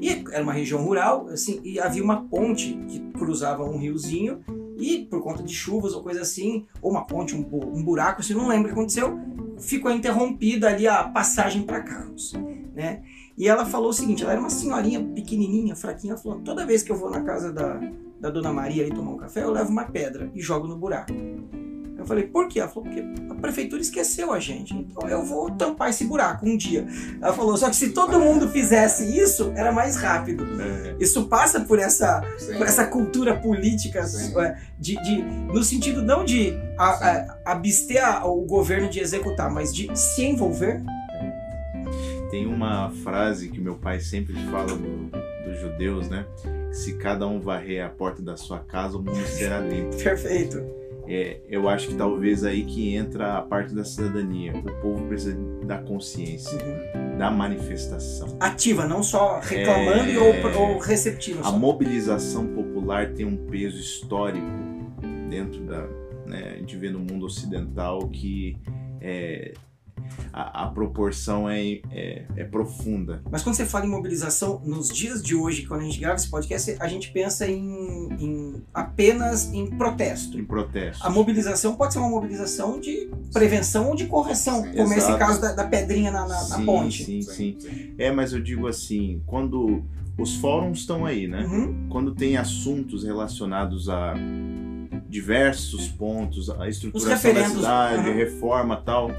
E era uma região rural, assim, e havia uma ponte que cruzava um riozinho e por conta de chuvas ou coisa assim, ou uma ponte, um, um buraco, assim, não lembro o que aconteceu, ficou interrompida ali a passagem para carros, né? E ela falou o seguinte, ela era uma senhorinha pequenininha, fraquinha, ela falou, toda vez que eu vou na casa da, da Dona Maria ali tomar um café, eu levo uma pedra e jogo no buraco. Eu falei, por quê? Ela falou, porque a prefeitura esqueceu a gente. Então eu vou tampar esse buraco um dia. Ela falou, só que se todo mundo fizesse isso, era mais rápido. É. Isso passa por essa, por essa cultura política, é, de, de, no sentido não de a, a, abster o governo de executar, mas de se envolver. Tem uma frase que meu pai sempre fala do, dos judeus, né? Se cada um varrer a porta da sua casa, o mundo será limpo. *laughs* Perfeito. É, eu acho que talvez aí que entra a parte da cidadania. O povo precisa da consciência, uhum. da manifestação. Ativa, não só reclamando é... ou, ou receptiva. A mobilização popular tem um peso histórico dentro da. Né, a gente vê no mundo ocidental que é, a, a proporção é, é, é, profunda. Mas quando você fala em mobilização, nos dias de hoje, quando a gente grava esse podcast, a gente pensa em, em apenas em protesto. Em protesto. A mobilização pode ser uma mobilização de prevenção ou de correção, sim, como exato. esse caso da, da pedrinha na, na, sim, na, ponte. Sim, sim, sim. É, mas eu digo assim, quando os fóruns estão aí, né? Uhum. Quando tem assuntos relacionados a diversos pontos, a estruturação da cidade, uhum. reforma tal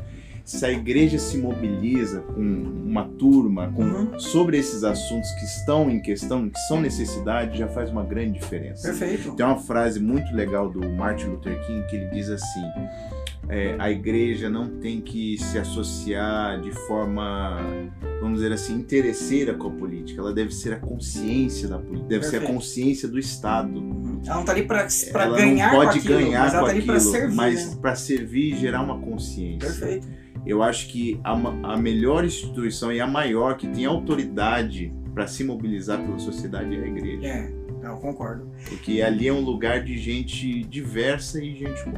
se a igreja se mobiliza com uma turma com, uhum. sobre esses assuntos que estão em questão, que são necessidade, já faz uma grande diferença. Perfeito. Tem uma frase muito legal do Martin Luther King que ele diz assim: é, a igreja não tem que se associar de forma, vamos dizer assim, interesseira com a política. Ela deve ser a consciência da política, deve Perfeito. ser a consciência do Estado. Uhum. Ela não está ali para ganhar não pode com aquilo, ganhar mas com tá aquilo, servir, mas né? para servir e gerar uma consciência. Perfeito. Eu acho que a, a melhor instituição e a maior que tem autoridade para se mobilizar pela sociedade é a igreja. É, eu concordo. Porque ali é um lugar de gente diversa e gente comum.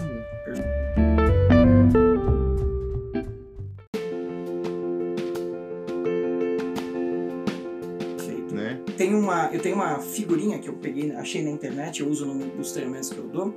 Né? Tem uma, eu tenho uma figurinha que eu peguei, achei na internet, eu uso nos treinamentos que eu dou.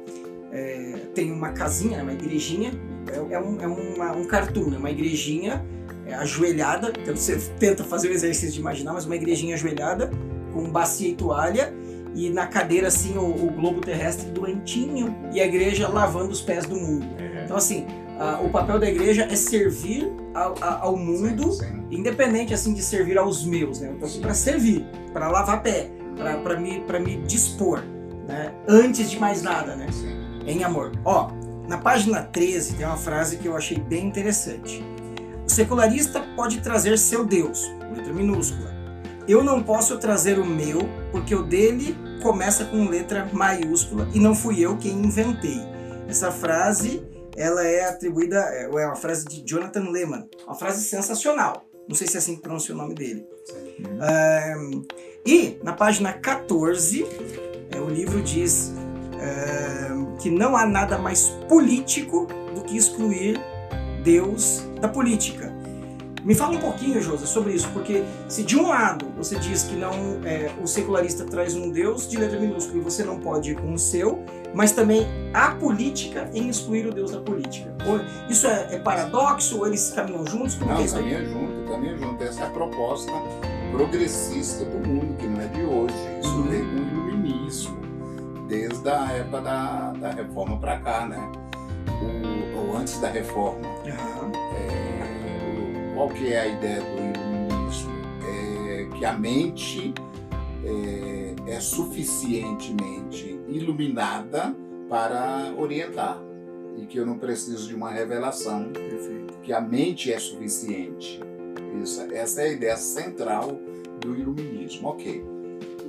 É, tem uma casinha, uma igrejinha, é, é, um, é uma, um cartoon, é uma igrejinha é, ajoelhada, então você tenta fazer o exercício de imaginar, mas uma igrejinha ajoelhada, com bacia e toalha, e na cadeira assim o, o globo terrestre doentinho, e a igreja lavando os pés do mundo. É. Então assim, a, o papel da igreja é servir ao, a, ao mundo, sim, sim. independente assim de servir aos meus, né? Eu tô aqui para servir, para lavar pé, para me, me dispor, né? Antes de mais nada, né? Em amor. Ó, na página 13 tem uma frase que eu achei bem interessante. O secularista pode trazer seu Deus, letra minúscula. Eu não posso trazer o meu, porque o dele começa com letra maiúscula e não fui eu quem inventei. Essa frase ela é atribuída, é uma frase de Jonathan Lehman, uma frase sensacional. Não sei se é assim que pronuncia o nome dele. Um, e na página 14, é, o livro diz que não há nada mais político do que excluir Deus da política. Me fala um pouquinho, Josa, sobre isso, porque se de um lado você diz que não é, o secularista traz um Deus de letra minúscula e você não pode ir com o seu, mas também há política em excluir o Deus da política. Isso é, é paradoxo ou eles caminham juntos? Como não, é caminham junto, caminham junto. Essa é a proposta progressista do mundo, que não é de hoje. Isso uhum. vem com o iluminismo desde a época da, da reforma para cá, né? O, ou antes da reforma. Uhum. É, qual que é a ideia do iluminismo? É que a mente é, é suficientemente iluminada para orientar e que eu não preciso de uma revelação, Perfeito. que a mente é suficiente. Isso, essa é a ideia central do iluminismo. Ok.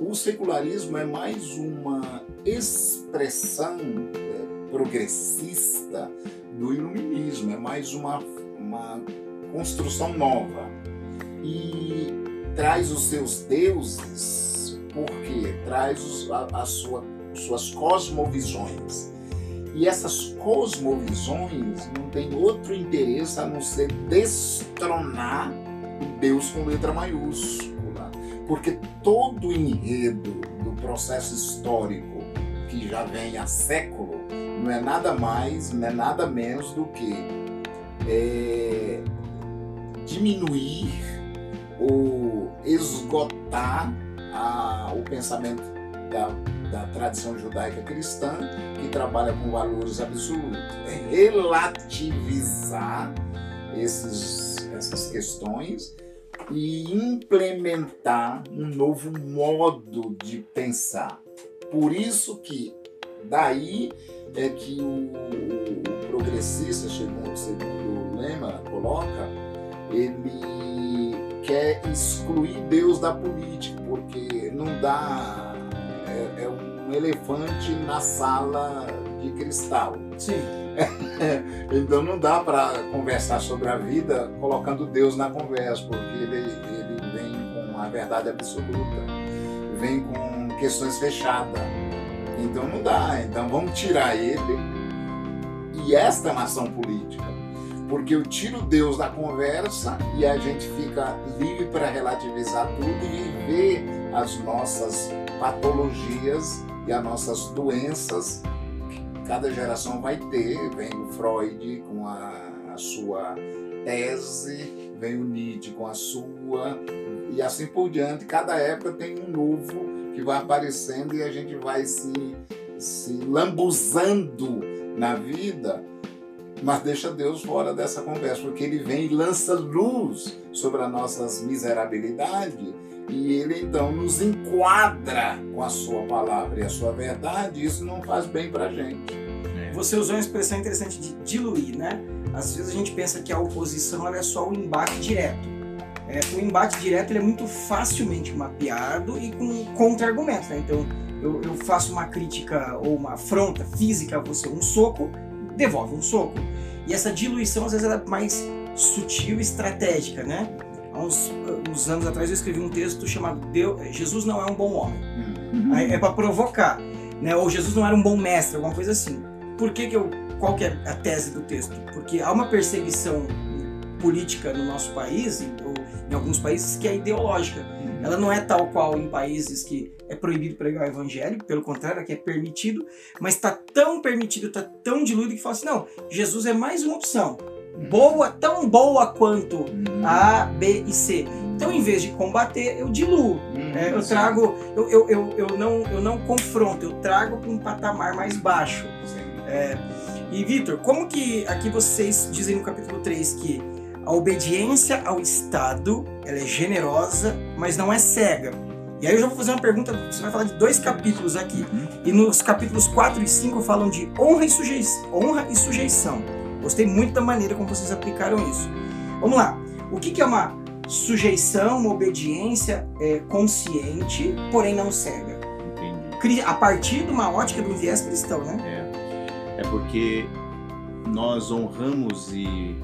O secularismo é mais uma expressão é, progressista do iluminismo, é mais uma, uma construção nova. E traz os seus deuses porque traz os- a, a sua, suas cosmovisões. E essas cosmovisões não têm outro interesse a não ser destronar o Deus com letra maiúscula. Porque todo o enredo do processo histórico que já vem há século não é nada mais, não é nada menos do que é, diminuir ou esgotar a- o pensamento da, da tradição judaica cristã que trabalha com valores absolutos. É relativizar esses, essas questões e implementar um novo modo de pensar. Por isso que daí é que o, progressista, segundo, segundo o Lema coloca, ele quer excluir Deus da política, porque não dá. É, é um elefante na sala de cristal. Sim. *laughs* Então não dá para conversar sobre a vida colocando Deus na conversa, porque ele, ele vem com a verdade absoluta, vem com questões fechadas. Então não dá. Então vamos tirar ele. E esta é uma ação política. Porque eu tiro Deus da conversa e a gente fica livre para relativizar tudo e viver as nossas patologias e as nossas doenças cada geração vai ter. Vem o Freud com a, a sua tese, vem o Nietzsche com a sua, e assim por diante. Cada época tem um novo que vai aparecendo e a gente vai se, se lambuzando na vida, mas deixa Deus fora dessa conversa, porque ele vem e lança luz sobre as nossas miserabilidades e ele então nos enquadra com a sua palavra e a sua verdade, e isso não faz bem pra gente. Você usou uma expressão interessante de diluir, né? Às vezes a gente pensa que a oposição ela é só o embate direto. É, o embate direto ele é muito facilmente mapeado e com contra-argumentos, né? Então, eu, eu faço uma crítica ou uma afronta física a você, um soco, devolve um soco. E essa diluição, às vezes, ela é mais sutil e estratégica, né? Há uns, uns anos atrás eu escrevi um texto chamado Deus, Jesus não é um bom homem. Aí É para provocar, né? Ou Jesus não era um bom mestre, alguma coisa assim. Por que que eu qual que é a tese do texto? Porque há uma perseguição política no nosso país, ou em alguns países, que é ideológica. Ela não é tal qual em países que é proibido pregar o evangelho, pelo contrário, aqui é permitido, mas está tão permitido, está tão diluído que fala assim: não, Jesus é mais uma opção. Boa, tão boa quanto Uhum. A, B e C. Então, em vez de combater, eu diluo. Uhum. É, eu trago, eu, eu, eu, eu, não, eu não confronto, eu trago para um patamar mais baixo. É, e Vitor, como que aqui vocês dizem no capítulo 3 que a obediência ao Estado ela é generosa, mas não é cega? E aí eu já vou fazer uma pergunta, você vai falar de dois capítulos aqui. E nos capítulos 4 e 5 falam de honra e, sujei honra e sujeição. Gostei muito da maneira como vocês aplicaram isso. Vamos lá. O que, que é uma sujeição, uma obediência é, consciente, porém não cega? Entendi. A partir de uma ótica do viés cristão, né? É, é porque nós honramos e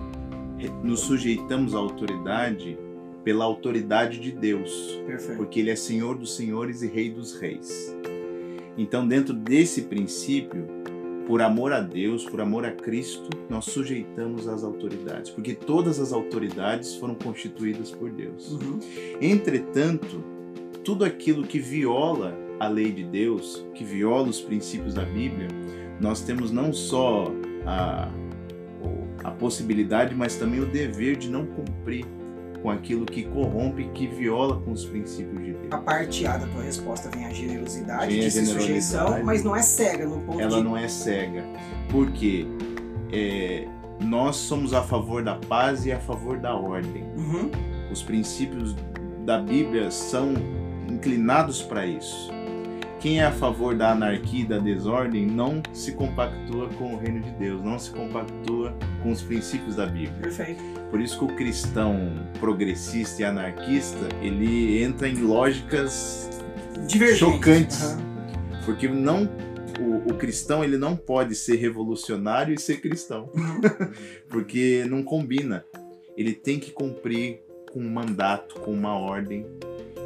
nos sujeitamos à autoridade pela autoridade de Deus, Perfeito. porque Ele é Senhor dos Senhores e Rei dos Reis. Então, dentro desse princípio, por amor a Deus, por amor a Cristo, nós sujeitamos às autoridades, porque todas as autoridades foram constituídas por Deus. Uhum. Entretanto, tudo aquilo que viola a lei de Deus, que viola os princípios da Bíblia, nós temos não só a, a possibilidade, mas também o dever de não cumprir com aquilo que corrompe, que viola com os princípios de Deus. A parte A da tua resposta vem a generosidade, Vem a sujeição, mas não é cega no ponto Ela de... não é cega, porque é, nós somos a favor da paz e a favor da ordem. Uhum. Os princípios da Bíblia são inclinados para isso. Quem é a favor da anarquia e da desordem não se compactua com o reino de Deus, não se compactua com os princípios da Bíblia. Perfeito. Por isso que o cristão progressista e anarquista, ele entra em lógicas chocantes. Aham. Porque não o, o cristão ele não pode ser revolucionário e ser cristão, Uhum. *laughs* porque não combina. Ele tem que cumprir com um mandato, com uma ordem.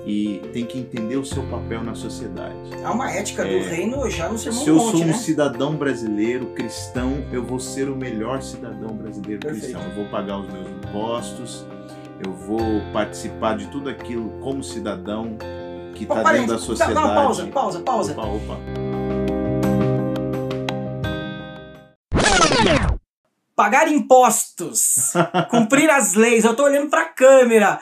E tem que entender o seu papel na sociedade. Há uma ética do É. reino já no Sermão Se do eu Monte, sou um né? cidadão brasileiro cristão, eu vou ser o melhor cidadão brasileiro Perfeito. cristão. Eu vou pagar os meus impostos, eu vou participar de tudo aquilo como cidadão que está dentro da sociedade. Não, pausa, pausa, pausa. Opa, opa. Pagar impostos, cumprir as leis. Eu tô olhando pra câmera.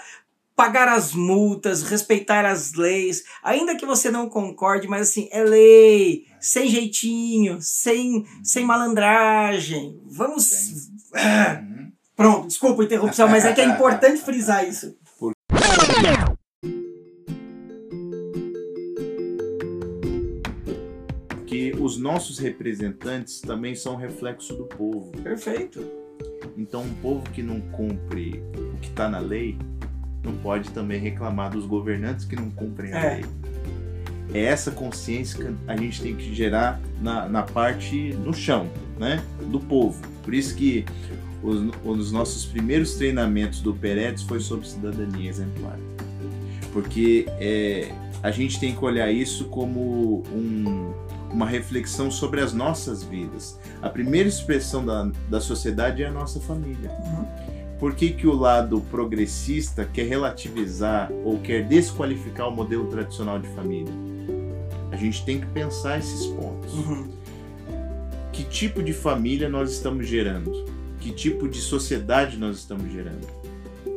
Pagar as multas, respeitar as leis, ainda que você não concorde, mas assim, é lei, sem jeitinho, sem, sem malandragem. Vamos. Ah. *clears throat* Pronto, desculpa a interrupção, mas é que é importante frisar isso. Porque os nossos representantes também são reflexo do povo. Perfeito. Então, um povo que não cumpre o que está na lei não pode também reclamar dos governantes que não cumprem a É. lei. É essa consciência que a gente tem que gerar na, na parte no chão, né, do povo. Por isso que os, um dos nossos primeiros treinamentos do Peretes foi sobre cidadania exemplar, porque é, a gente tem que olhar isso como um- uma reflexão sobre as nossas vidas. A primeira expressão da, da sociedade é a nossa família. Uhum. Por que, que o lado progressista quer relativizar ou quer desqualificar o modelo tradicional de família? A gente tem que pensar esses pontos. Uhum. Que tipo de família nós estamos gerando? Que tipo de sociedade nós estamos gerando?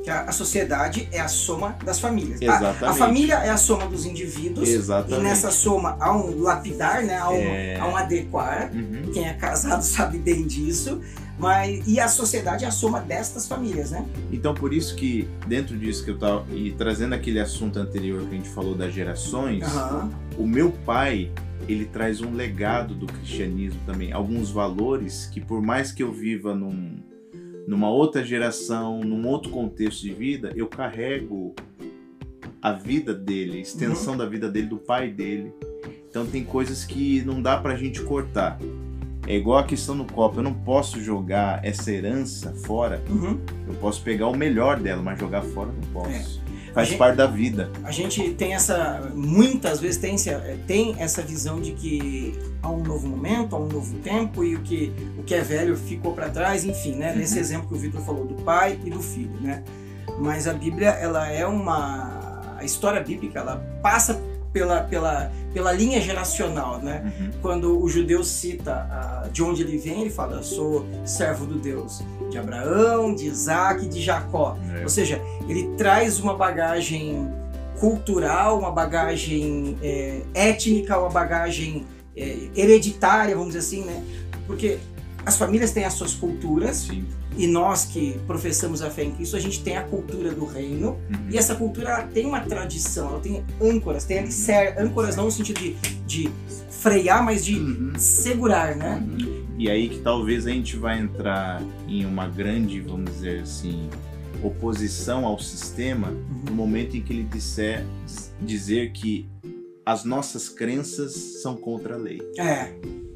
A, a sociedade é a soma das famílias. A- A, Exatamente. família é a soma dos indivíduos. Exatamente. E nessa soma há um lapidar, né? há, um, É. há um adequar. Uhum. Quem é casado *laughs* sabe bem disso. Mas, e a sociedade é a soma destas famílias, né? Então, por isso que, dentro disso que eu tava. E trazendo aquele assunto anterior que a gente falou das gerações, Aham. o meu pai, ele traz um legado do cristianismo também. Alguns valores que, por mais que eu viva num, numa outra geração, num outro contexto de vida, eu carrego a vida dele, a extensão da vida dele, do pai dele. Então, tem coisas que não dá pra gente cortar. É igual a questão do copo. Eu não posso jogar essa herança fora. Uhum. Eu posso pegar o melhor dela, mas jogar fora não posso. Faz É. gente- parte da vida. A gente tem essa. Muitas vezes tem, essa- tem essa visão de que há um novo momento, há um novo tempo e o que, o que é velho ficou para trás, enfim, né? Nesse exemplo que o Vitor falou do pai e do filho, né? Mas a Bíblia, ela é uma. A história bíblica, ela passa pela, pela, pela linha geracional, né? Uhum. quando o judeu cita ah, de onde ele vem, ele fala: Eu sou servo do Deus de Abraão, de Isaac de Jacó. É. Ou seja, ele traz uma bagagem cultural, uma bagagem é, étnica, uma bagagem é, hereditária, vamos dizer assim, né? Porque as famílias têm as suas culturas Sim. e nós que professamos a fé em Cristo, a gente tem a cultura do reino Uhum. e essa cultura ela tem uma tradição, ela tem âncoras, tem alicer, âncoras não no sentido de, de frear, mas de Uhum. segurar, né? E aí que talvez a gente vai entrar em uma grande, vamos dizer assim, oposição ao sistema no momento em que ele disser dizer que as nossas crenças são contra a lei. É,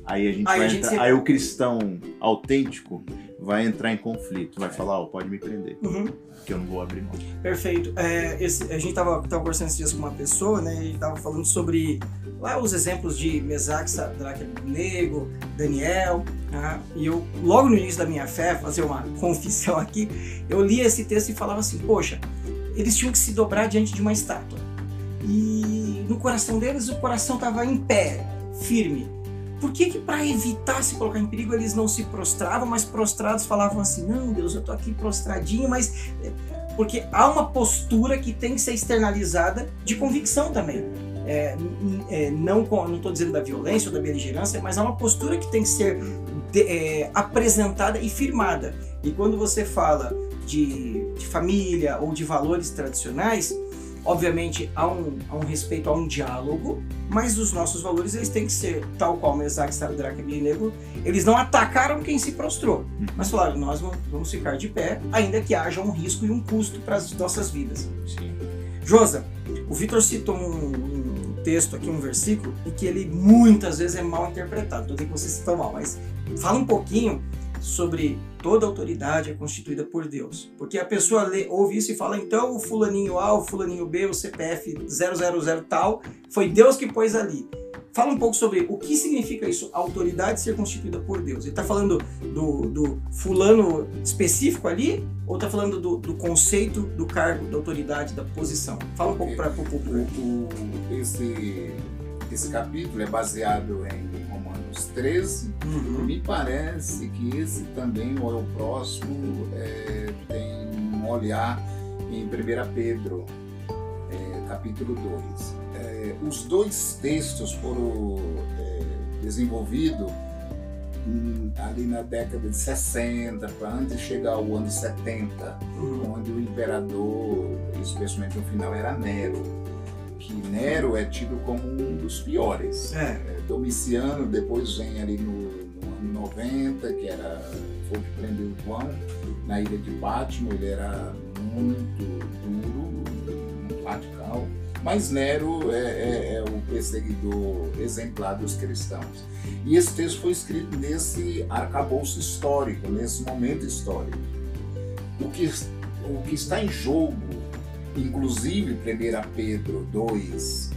Aí a gente Aí vai a gente entrar, se- aí o cristão autêntico vai entrar em conflito, vai falar, ó, pode me prender, uhum, que eu não vou abrir mão. perfeito. É, esse- a gente tava, tava conversando esses dias com uma pessoa, né? E tava falando sobre lá os exemplos de Mesaque, Sadraque, Abednego, Daniel. né, e eu, logo no início da minha fé, fazer uma *laughs* confissão aqui, eu li esse texto e falava assim: poxa, eles tinham que se dobrar diante de uma estátua. E no coração deles, o coração estava em pé, firme. Por que que para evitar se colocar em perigo eles não se prostravam, mas prostrados falavam assim: "Não, Deus, eu tô aqui prostradinho", mas é, porque há uma postura que tem que ser externalizada de convicção também. É, é, não estou dizendo da violência ou da beligerância, mas há uma postura que tem que ser de- é, apresentada e firmada. E quando você fala de, de família ou de valores tradicionais, obviamente há um, há um respeito, há um diálogo, mas os nossos valores eles têm que ser tal qual Mesaque, Sadraque e Abednego, eles não atacaram quem se prostrou, mas falaram, nós vamos- vamos ficar de pé, ainda que haja um risco e um custo para as nossas vidas. Sim. Josa, o Vitor citou um, um texto aqui, um versículo, e que ele muitas vezes é mal interpretado. Não tem que você citou mal, mas fala um pouquinho sobre toda autoridade é constituída por Deus. Porque a pessoa lê, ouve isso e fala, então o fulaninho A, o fulaninho B, o CPF 000 tal, foi Deus que pôs ali. Fala um pouco sobre o que significa isso, autoridade ser constituída por Deus. Ele está falando do, do, fulano específico ali, ou está falando do, do, conceito do cargo, da autoridade, da posição? Fala um pouco para o público. Esse, esse capítulo é baseado em Romanos 13. Uhum. Me parece que esse também, ou é o próximo, é, tem um olhar em 1 Pedro, é, capítulo 2 é, os dois textos foram é, desenvolvidos hum, ali na década de 60, para antes de chegar ao ano 70, uhum. onde o imperador, especialmente no final, era Nero. Que Nero é tido como um dos piores. É. Domiciano depois vem ali no, no ano 90, que era foi que prendeu João na ilha de Patmos, ele era muito duro, muito radical. Mas Nero é, é, é, o perseguidor exemplar dos cristãos. E esse texto foi escrito nesse arcabouço histórico, nesse momento histórico. O que, o que está em jogo, inclusive 1 Pedro 2,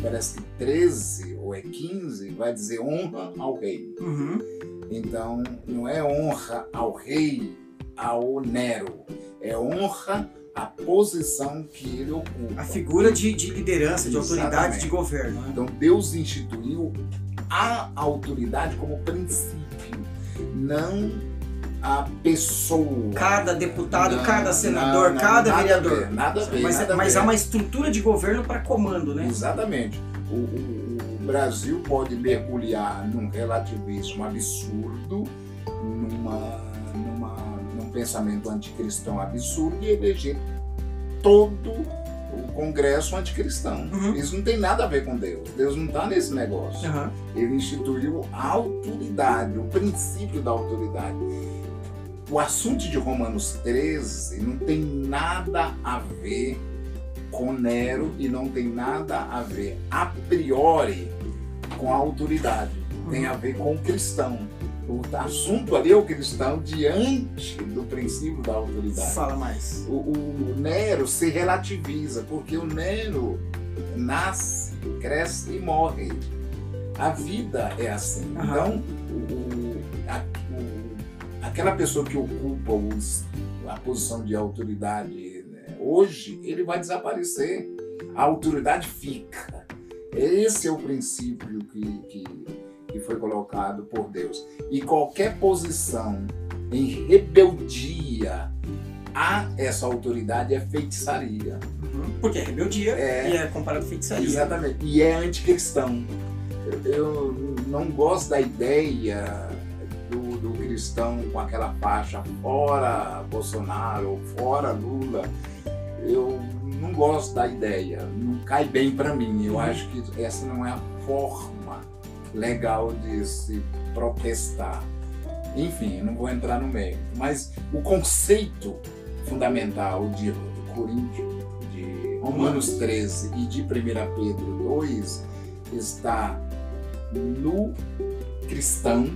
parece que 13 ou é 15, vai dizer honra ao rei. Uhum. Então, não é honra ao rei, ao Nero, é honra a posição que ele ocupa. A figura de, de liderança, de Exatamente. autoridade, de governo. Né? Então Deus instituiu a autoridade como princípio, não a pessoa. Cada deputado, não, cada senador, não, cada nada vereador. A ver, nada a ver. Mas, nada mas há uma estrutura de governo para comando, né? Exatamente. O, o Brasil pode mergulhar num relativismo absurdo, numa pensamento anticristão absurdo e eleger todo o Congresso anticristão. Uhum. Isso não tem nada a ver com Deus. Deus não está nesse negócio. Uhum. Ele instituiu a autoridade, o princípio da autoridade. O assunto de Romanos 13 não tem nada a ver com Nero e não tem nada a ver a priori com a autoridade. Tem a ver com o cristão o assunto ali é o cristão diante do princípio da autoridade. Fala mais. O, o Nero se relativiza, porque o Nero nasce, cresce e morre. A vida é assim. Uhum. Então, o, a, o, aquela pessoa que ocupa os, a posição de autoridade né, hoje, ele vai desaparecer. A autoridade fica. Esse é o princípio que, que que foi colocado por Deus. E qualquer posição em rebeldia a essa autoridade é feitiçaria. Uhum. Porque é rebeldia é, e é comparado a feitiçaria. Exatamente. E é anticristão. Eu, eu não gosto da ideia do, do, cristão com aquela faixa fora Bolsonaro ou fora Lula. Eu não gosto da ideia. Não cai bem para mim. Eu uhum. acho que essa não é a forma legal de se protestar. Enfim, não vou entrar no meio. Mas o conceito fundamental de Coríntios, de Romanos 13 e de 1 Pedro 2 está no cristão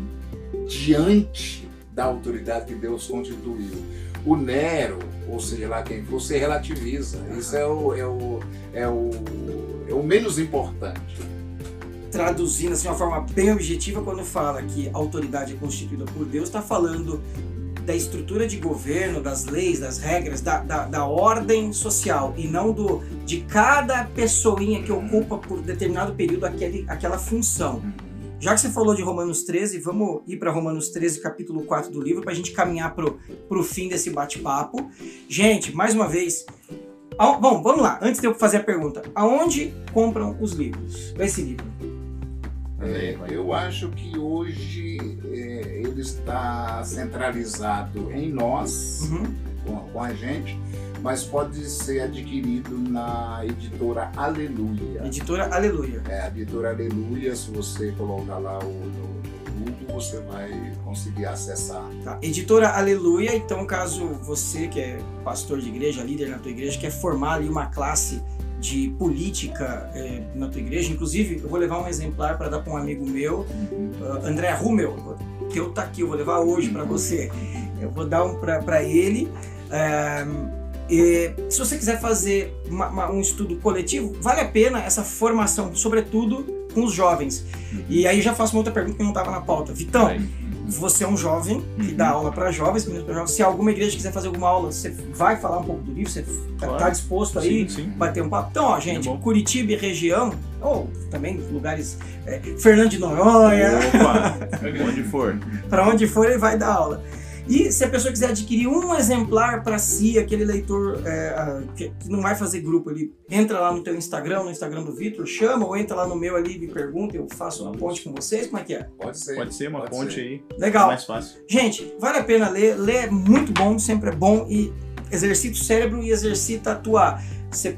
diante da autoridade que Deus constituiu. O Nero, ou seja lá quem for, se relativiza. Isso é o, é o, é o, é o menos importante traduzindo assim, de uma forma bem objetiva, quando fala que a autoridade é constituída por Deus, está falando da estrutura de governo, das leis, das regras, da, da, da, ordem social e não do de cada pessoinha que ocupa por determinado período aquele, aquela função. Já que você falou de Romanos 13, vamos ir para Romanos 13, capítulo 4 do livro, para a gente caminhar para o fim desse bate-papo. Gente, mais uma vez, bom, vamos lá, antes de eu fazer a pergunta, aonde compram os livros? Esse livro. É, eu acho que hoje é, ele está centralizado em nós, uhum. com, com, a gente, mas pode ser adquirido na editora Aleluia. Editora Aleluia. É, a editora Aleluia, se você colocar lá o, no, Google, você vai conseguir acessar. Tá. Editora Aleluia, então caso você que é pastor de igreja, líder na tua igreja, quer formar ali uma classe de política é, na tua igreja. Inclusive, eu vou levar um exemplar para dar para um amigo meu, uh, André Rummel. teu tá aqui, eu vou levar hoje para você. Eu vou dar um para ele. É, e, se você quiser fazer uma, uma, um estudo coletivo, vale a pena essa formação, sobretudo com os jovens. Uhum. E aí já faço uma outra pergunta que não estava na pauta. Vitão, você é um jovem que uhum. dá aula para jovens, para jovens. Se alguma igreja quiser fazer alguma aula, você vai falar um pouco do livro? Você está claro. disposto aí sim, sim. bater um papo? Então, ó, gente, é Curitiba e região, ou também lugares, é, Fernando de Noronha. Opa, *laughs* onde for. para onde for, ele vai dar aula. E se a pessoa quiser adquirir um exemplar para si, aquele leitor é, que, que, não vai fazer grupo, ele entra lá no teu Instagram, no Instagram do Vitor, chama ou entra lá no meu ali e me pergunta, eu faço uma ponte com vocês, como é que é? Pode ser. Pode ser uma Pode ponte ser. aí. Legal. mais fácil. Gente, vale a pena ler, ler é muito bom, sempre é bom e exercita o cérebro e exercita a tua... Você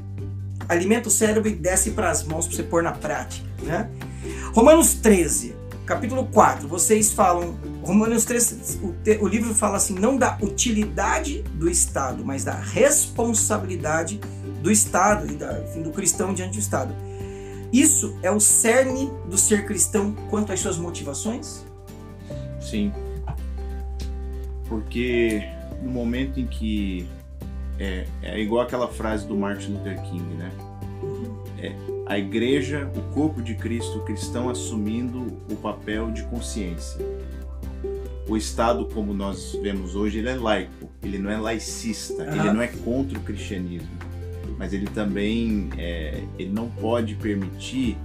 alimenta o cérebro e desce para as mãos para você pôr na prática, né? Romanos 13, capítulo 4, vocês falam Romanos 3, o, o, livro fala assim, não da utilidade do Estado, mas da responsabilidade do Estado e da, enfim, do cristão diante do Estado. Isso é o cerne do ser cristão quanto às suas motivações? Sim. Porque no momento em que é, é igual aquela frase do Martin Luther King, né? É, a igreja, o corpo de Cristo, o cristão assumindo o papel de consciência o Estado, como nós vemos hoje, ele é laico, ele não é laicista, uhum. ele não é contra o cristianismo, mas ele também é, ele não pode permitir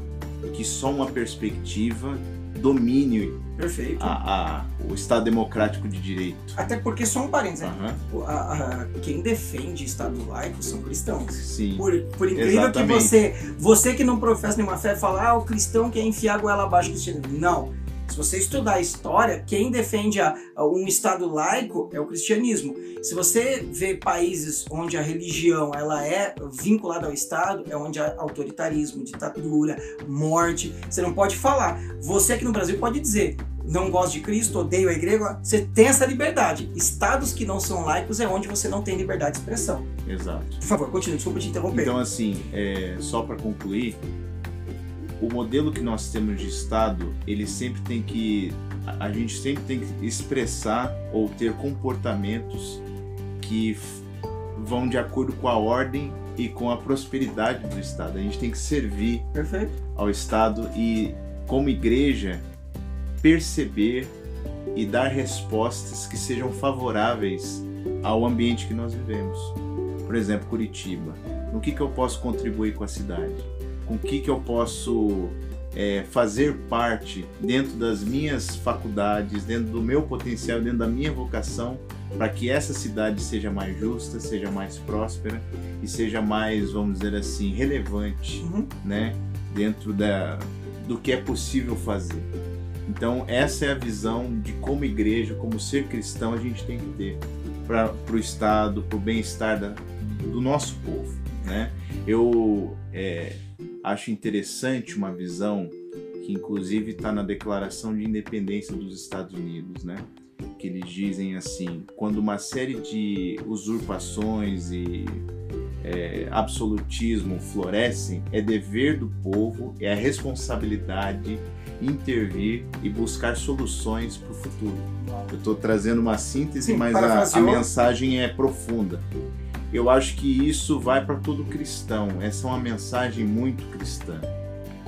que só uma perspectiva domine Perfeito. A, a, o Estado democrático de direito. Até porque, só um parênteses, uhum. a, quem defende Estado laico são cristãos. Sim. Por, por incrível Exatamente. que você, você que não professa nenhuma fé, fala, ah, o cristão quer enfiar a goela abaixo do cristianismo. Não se você estudar a história, quem defende a, a um Estado laico é o cristianismo. Se você vê países onde a religião ela é vinculada ao Estado, é onde há autoritarismo, ditadura, morte. Você não pode falar. Você aqui no Brasil pode dizer, não gosto de Cristo, odeio a igreja, você tem essa liberdade. Estados que não são laicos é onde você não tem liberdade de expressão. Exato. Por favor, continue, desculpa te interromper. Então, assim, é, só para concluir, o modelo que nós temos de Estado, ele sempre tem que. A gente sempre tem que expressar ou ter comportamentos que vão de acordo com a ordem e com a prosperidade do Estado. A gente tem que servir Perfeito. ao Estado e, como igreja, perceber e dar respostas que sejam favoráveis ao ambiente que nós vivemos. Por exemplo, Curitiba. No que, que eu posso contribuir com a cidade? Com o que, que eu posso é, fazer parte dentro das minhas faculdades, dentro do meu potencial, dentro da minha vocação, para que essa cidade seja mais justa, seja mais próspera e seja mais, vamos dizer assim, relevante, uhum. né, dentro da, do que é possível fazer. Então essa é a visão de como igreja, como ser cristão a gente tem que ter para o estado, para o bem-estar do nosso povo, né? Eu é, acho interessante uma visão que inclusive está na Declaração de Independência dos Estados Unidos, né? Que eles dizem assim: quando uma série de usurpações e é, absolutismo florescem, é dever do povo, é a responsabilidade intervir e buscar soluções para o futuro. Eu estou trazendo uma síntese, Sim, mas a, a mensagem é profunda. Eu acho que isso vai para todo cristão. Essa é uma mensagem muito cristã.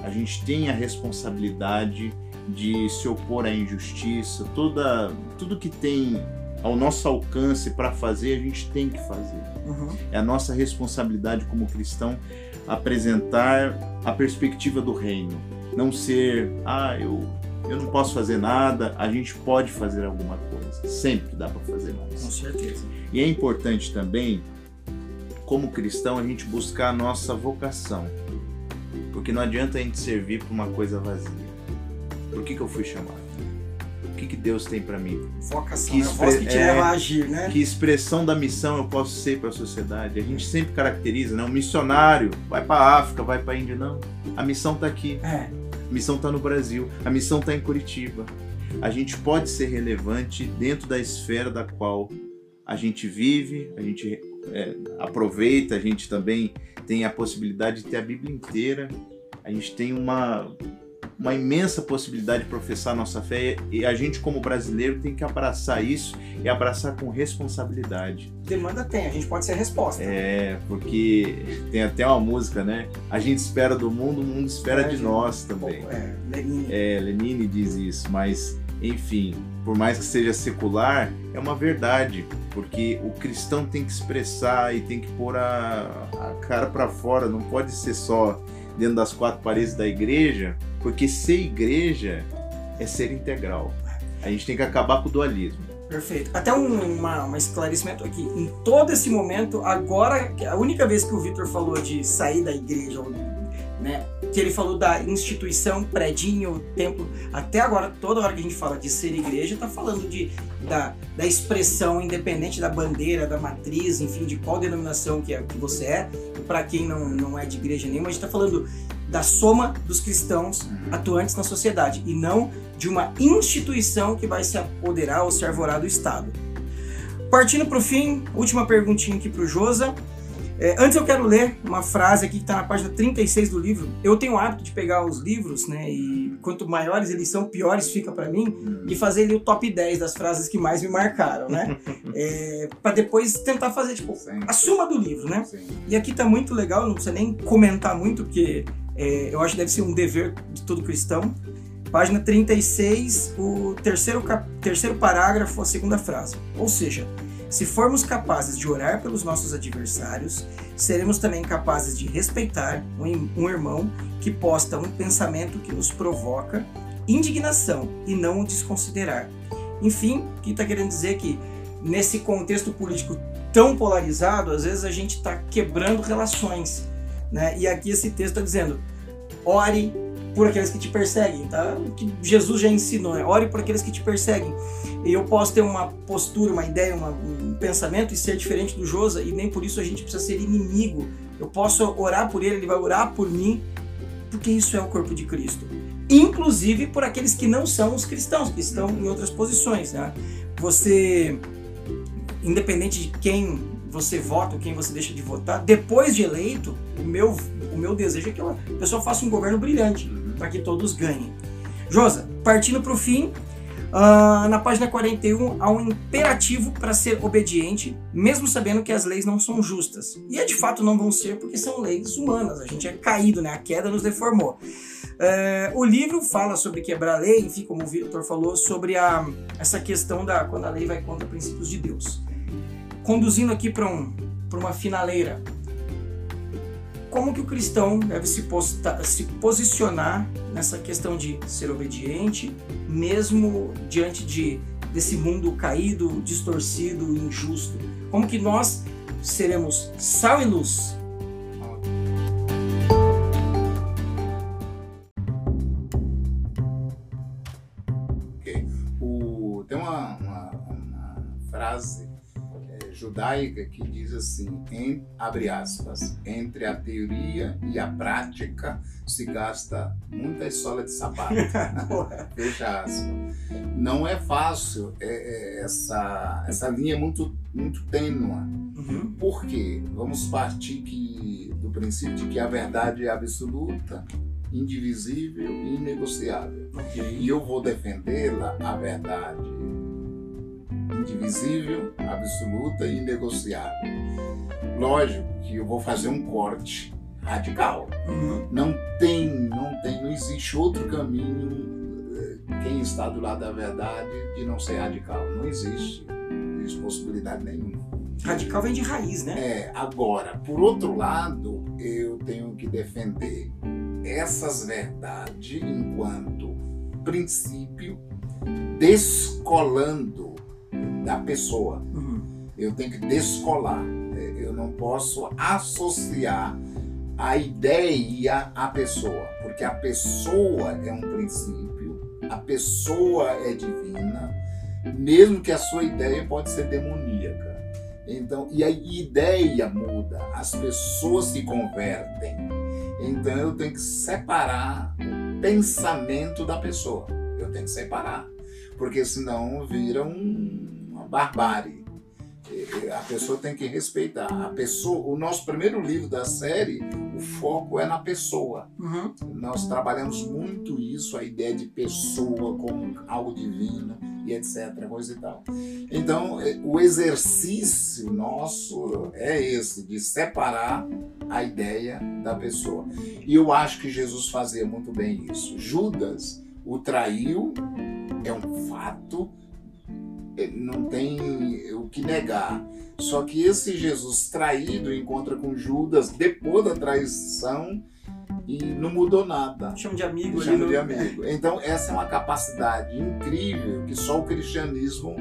A gente tem a responsabilidade de se opor à injustiça, toda, tudo que tem ao nosso alcance para fazer, a gente tem que fazer. Uhum. É a nossa responsabilidade como cristão apresentar a perspectiva do reino. Não ser, ah, eu, eu não posso fazer nada, a gente pode fazer alguma coisa. Sempre dá para fazer mais. Com certeza. E é importante também como cristão, a gente buscar a nossa vocação. Porque não adianta a gente servir para uma coisa vazia. Por que, que eu fui chamado? O que, que Deus tem para mim? Vocação que, expre... é que te leva a agir, né? Que expressão da missão eu posso ser para a sociedade? A gente sempre caracteriza, né? Um missionário vai para a África, vai para a Índia. Não. A missão está aqui. É. A missão está no Brasil. A missão está em Curitiba. A gente pode ser relevante dentro da esfera da qual a gente vive, a gente é, aproveita, a gente também tem a possibilidade de ter a Bíblia inteira, a gente tem uma, uma imensa possibilidade de professar nossa fé e a gente como brasileiro tem que abraçar isso e abraçar com responsabilidade. Demanda tem, a gente pode ser resposta. É, porque tem até uma música, né? A gente espera do mundo, o mundo espera É, de nós também. É, Lenine. É, Lenine diz isso, mas enfim, por mais que seja secular, é uma verdade, porque o cristão tem que expressar e tem que pôr a, a cara para fora, não pode ser só dentro das quatro paredes da igreja, porque ser igreja é ser integral. A gente tem que acabar com o dualismo. Perfeito. Até um uma, um esclarecimento aqui. Em todo esse momento, agora, a única vez que o Vitor falou de sair da igreja, ou, né, que ele falou da instituição, predinho, templo, até agora, toda hora que a gente fala de ser igreja, tá falando de, da, da expressão independente da bandeira, da matriz, enfim, de qual denominação que, é, que você é. Para quem não, não é de igreja nenhuma, a gente tá falando da soma dos cristãos atuantes na sociedade e não de uma instituição que vai se apoderar ou se arvorar do Estado. Partindo para o fim, última perguntinha aqui para o Josa. É, antes eu quero ler uma frase aqui que está na página 36 do livro. Eu tenho o hábito de pegar os livros, né? E quanto maiores eles são, piores fica para mim. E fazer ali o top 10 das frases que mais me marcaram, né? *laughs* É, para depois tentar fazer, tipo, Sim. a suma do livro, né? Sim. E aqui tá muito legal, não precisa nem comentar muito, porque é, eu acho que deve ser um dever de todo cristão. Página 36, o terceiro, terceiro parágrafo, a segunda frase. Ou seja, se formos capazes de orar pelos nossos adversários, seremos também capazes de respeitar um, irmão que posta um pensamento que nos provoca indignação e não o desconsiderar. Enfim, o que está querendo dizer que nesse contexto político tão polarizado, às vezes a gente está quebrando relações. Né? E aqui esse texto está dizendo: ore por aqueles que te perseguem, tá? Que Jesus já ensinou, né? Ore por aqueles que te perseguem. E eu posso ter uma postura, uma ideia, uma- um pensamento e ser diferente do Josa, e nem por isso a gente precisa ser inimigo. Eu posso orar por ele, ele vai orar por mim, porque isso é o corpo de Cristo. Inclusive por aqueles que não são os cristãos, que estão em outras posições, né? Você, independente de quem você vota ou quem você deixa de votar, depois de eleito, o meu, o meu desejo é que a pessoa faça um governo brilhante para que todos ganhem. Josa, partindo para o fim, ah, na página 41 há um imperativo para ser obediente, mesmo sabendo que as leis não são justas. E é de fato não vão ser porque são leis humanas, a gente é caído, né? a queda nos deformou. É, o livro fala sobre quebrar a lei, enfim, como o Victor falou, sobre a, essa questão da quando a lei vai contra princípios de Deus. Conduzindo aqui para um, uma finaleira, como que o cristão deve se, se posicionar nessa questão de ser obediente, mesmo diante de desse mundo caído, distorcido, injusto? Como que nós seremos sal e luz? Judaica que diz assim, em, abre aspas, entre a teoria e a prática se gasta muita sola de sapato. *laughs* Fecha aspas. Não é fácil, é, é, essa, essa linha é muito, muito tênua. Uhum. Por quê? Vamos partir que, do princípio de que a verdade é absoluta, indivisível e inegociável. E eu vou defendê-la, a verdade indivisível, absoluta e inegociável. Lógico que eu vou fazer um corte radical. Uhum. Não tem, não tem, não existe outro caminho. eh, Quem está do lado da verdade de não ser radical. Não existe. Não existe possibilidade nenhuma. Radical vem de raiz, né? É, agora, por outro lado, eu tenho que defender essas verdades enquanto princípio, descolando da pessoa. Uhum. Eu tenho que descolar. É, Eu não posso associar a ideia à pessoa, porque a pessoa é um princípio, a pessoa é divina, mesmo que a sua ideia pode ser demoníaca. Então, e a ideia muda, as pessoas se convertem. Então eu tenho que separar o pensamento da pessoa. Eu tenho que separar, porque senão vira um- barbárie. a pessoa tem que respeitar. A pessoa, o nosso primeiro livro da série, o foco é na pessoa. Uhum. Nós trabalhamos muito isso, a ideia de pessoa como algo divino e etc, coisa e tal. Então, eh, o exercício nosso é esse, de separar a ideia da pessoa. E eu acho que Jesus fazia muito bem isso. Judas o traiu, é um fato, não tem o que negar. Só que esse Jesus traído encontra com Judas depois da traição e não mudou nada. Chama de amigo. Chama ali de amigo. Então, essa é uma capacidade incrível que só o cristianismo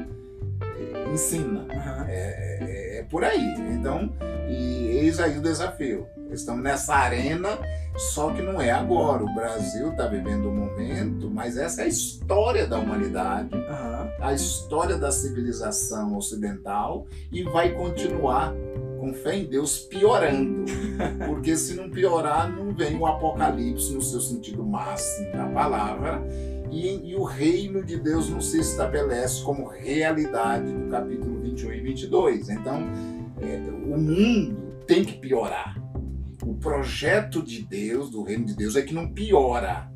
eh, ensina. Aham. É, é por aí. Então, e eis aí o desafio. Estamos nessa arena, só que não é agora. O Brasil está vivendo um momento, mas essa é a história da humanidade, Aham. a história da civilização ocidental e vai continuar, com fé em Deus, piorando. *laughs* Porque se não piorar, não vem o apocalipse no seu sentido máximo da palavra. E, e o reino de Deus não se estabelece como realidade do capítulo 21 e 22. Então, é, o mundo tem que piorar. O projeto de Deus, do reino de Deus, é que não piora.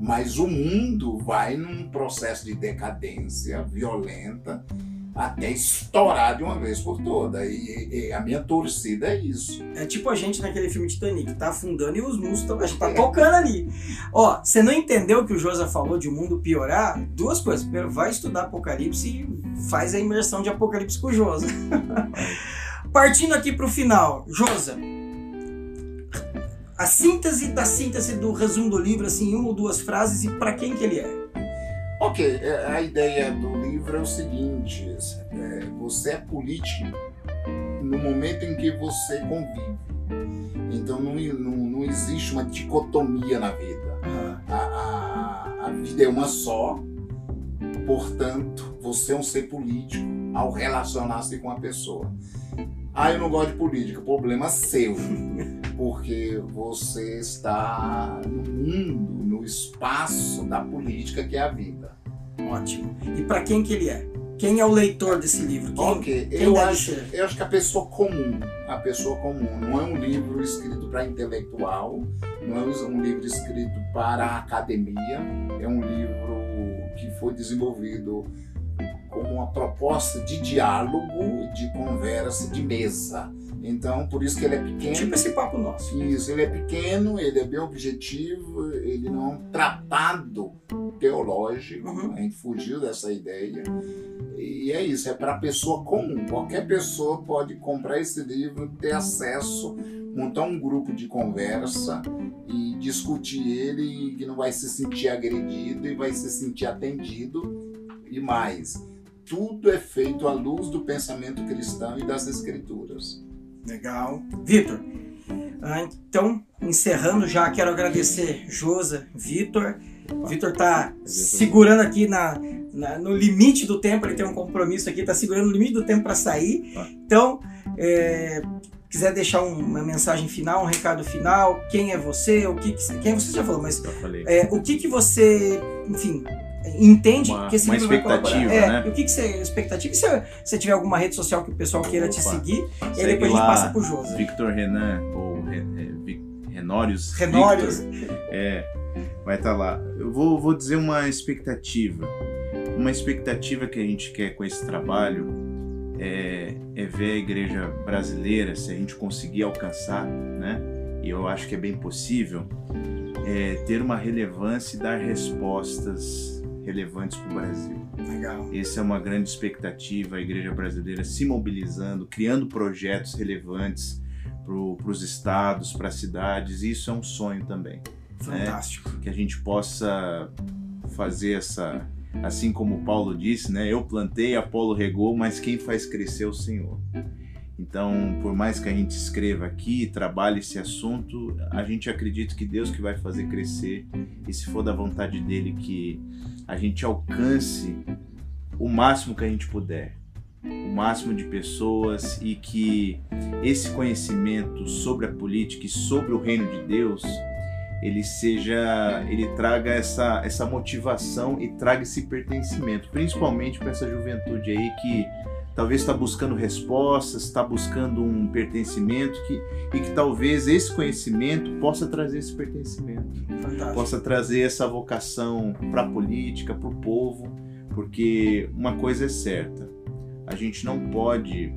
Mas o mundo vai num processo de decadência violenta até estourar de uma vez por toda. E, e a minha torcida é isso. É tipo a gente naquele filme Titanic, tá afundando e os músculos estão. A gente tá tocando ali. Ó, você não entendeu o que o Josa falou de o mundo piorar? Duas coisas. Primeiro, vai estudar Apocalipse e faz a imersão de Apocalipse com o Josa. *laughs* Partindo aqui pro final, Josa. A síntese da síntese do resumo do livro, assim, em uma ou duas frases e pra quem que ele é. Ok, é, a ideia do livro é o seguinte: é, você é político no momento em que você convive. Então não, não, não existe uma dicotomia na vida. A, a, a vida é uma só, portanto, você é um ser político ao relacionar-se com a pessoa. Ah, eu não gosto de política, problema seu, *laughs* porque você está no mundo, no espaço da política que é a vida. Ótimo. E pra quem que ele é? Quem é o leitor desse livro? Quem, Ok, quem eu acho, ser? eu acho que a pessoa comum, a pessoa comum, não é um livro escrito para intelectual, não é um livro escrito para a academia, é um livro que foi desenvolvido como uma proposta de diálogo, de conversa, de mesa. Então, por isso que ele é pequeno. Tipo esse papo nosso. Isso, ele é pequeno, ele é bem objetivo, ele não é um tratado teológico, Uhum. a gente fugiu dessa ideia. E é isso, é para a pessoa comum. Qualquer pessoa pode comprar esse livro, ter acesso, montar um grupo de conversa e discutir ele e que não vai se sentir agredido e vai se sentir atendido. E mais, tudo é feito à luz do pensamento cristão e das escrituras. Legal. Vitor, ah, então, encerrando já, quero agradecer Josa, Vitor. O Vitor tá segurando aqui na, na- no limite do tempo, ele tem um compromisso aqui, tá segurando o limite do tempo para sair. Tá. Então, é, quiser deixar um- uma mensagem final, um recado final, quem é você, o que, que quem você já falou, mas é, o que que você, enfim, entende Uma- que esse uma livro vai colaborar? expectativa, É, né? o que que você expectativa? E se você tiver alguma rede social que o pessoal queira te Opa. seguir, e depois a gente lá, passa pro Josa. Victor Renan, ou Re- é, Renórios. Renórios. Victor. É, vai estar lá. Eu vou, vou dizer uma expectativa. Uma expectativa que a gente quer com esse trabalho é, é ver a igreja brasileira, se a gente conseguir alcançar, né? E eu acho que é bem possível, é, ter uma relevância e dar respostas relevantes para o Brasil. Legal. Essa é uma grande expectativa, a igreja brasileira se mobilizando, criando projetos relevantes para os estados, para as cidades. Isso é um sonho também, Fantástico. que a gente possa fazer essa, assim como Paulo disse, né? Eu plantei, Apolo regou, mas quem faz crescer é o Senhor. Então, por mais que a gente escreva aqui, trabalhe esse assunto, a gente acredita que Deus que vai fazer crescer e se for da vontade dele que a gente alcance o máximo que a gente puder, o máximo de pessoas e que esse conhecimento sobre a política e sobre o reino de Deus ele seja, ele traga essa, essa motivação e traga esse pertencimento, principalmente para essa juventude aí que talvez está buscando respostas, está buscando um pertencimento que, e que talvez esse conhecimento possa trazer esse pertencimento, Fantástico. possa trazer essa vocação para a política, para o povo, porque uma coisa é certa, a gente não pode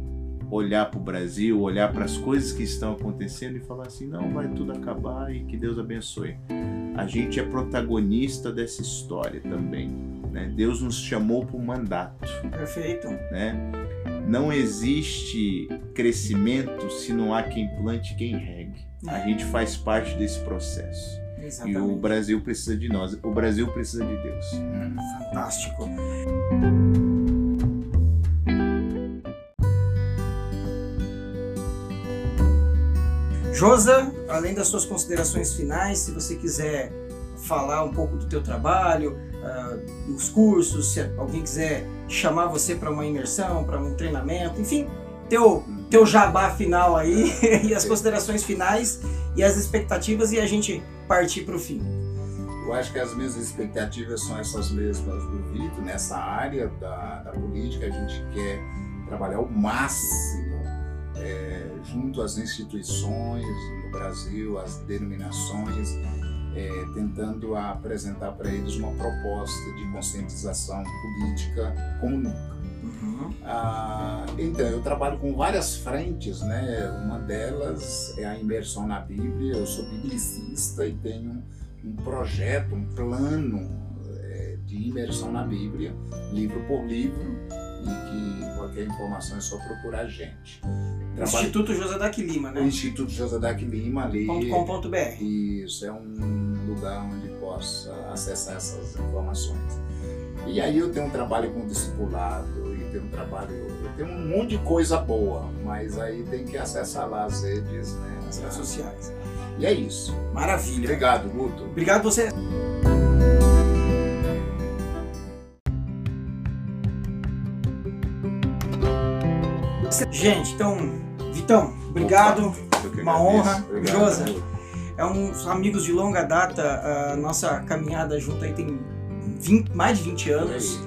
olhar para o Brasil, olhar para as coisas que estão acontecendo e falar assim, não, vai tudo acabar e que Deus abençoe. A gente é protagonista dessa história também. Né? Deus nos chamou para um mandato. Perfeito. Né? Não existe crescimento se não há quem plante quem regue. A gente faz parte desse processo. Exatamente. E o Brasil precisa de nós. O Brasil precisa de Deus. Fantástico. Josa, além das suas considerações finais, se você quiser falar um pouco do teu trabalho, uh, dos cursos, se alguém quiser chamar você para uma imersão, para um treinamento, enfim, teu, teu jabá final aí *laughs* e as considerações finais e as expectativas e a gente partir para o fim. Eu acho que as minhas expectativas são essas mesmas do Vitor, nessa área da, da política, a gente quer trabalhar o máximo é, junto às instituições no Brasil, às denominações, é, tentando apresentar para eles uma proposta de conscientização política como nunca. Uhum. Ah, então, eu trabalho com várias frentes, né? Uma delas é a imersão na Bíblia. Eu sou biblicista e tenho um projeto, um plano é, de imersão na Bíblia, livro por livro, e que qualquer informação é só procurar a gente. Trabalho... Instituto José Dac Lima, né? O Instituto José Dac Lima ali. .com.br. Isso, é um lugar onde possa acessar essas informações. E aí eu tenho um trabalho com discipulado, e tenho um trabalho, eu tenho um monte de coisa boa, mas aí tem que acessar lá as redes, né? As redes sociais. E é isso. Maravilha. Obrigado, Guto. Obrigado você. Gente, então, Vitão, obrigado. Uma honra. Josa, é uns amigos de longa data. A nossa caminhada junto aí tem 20, mais de 20 anos.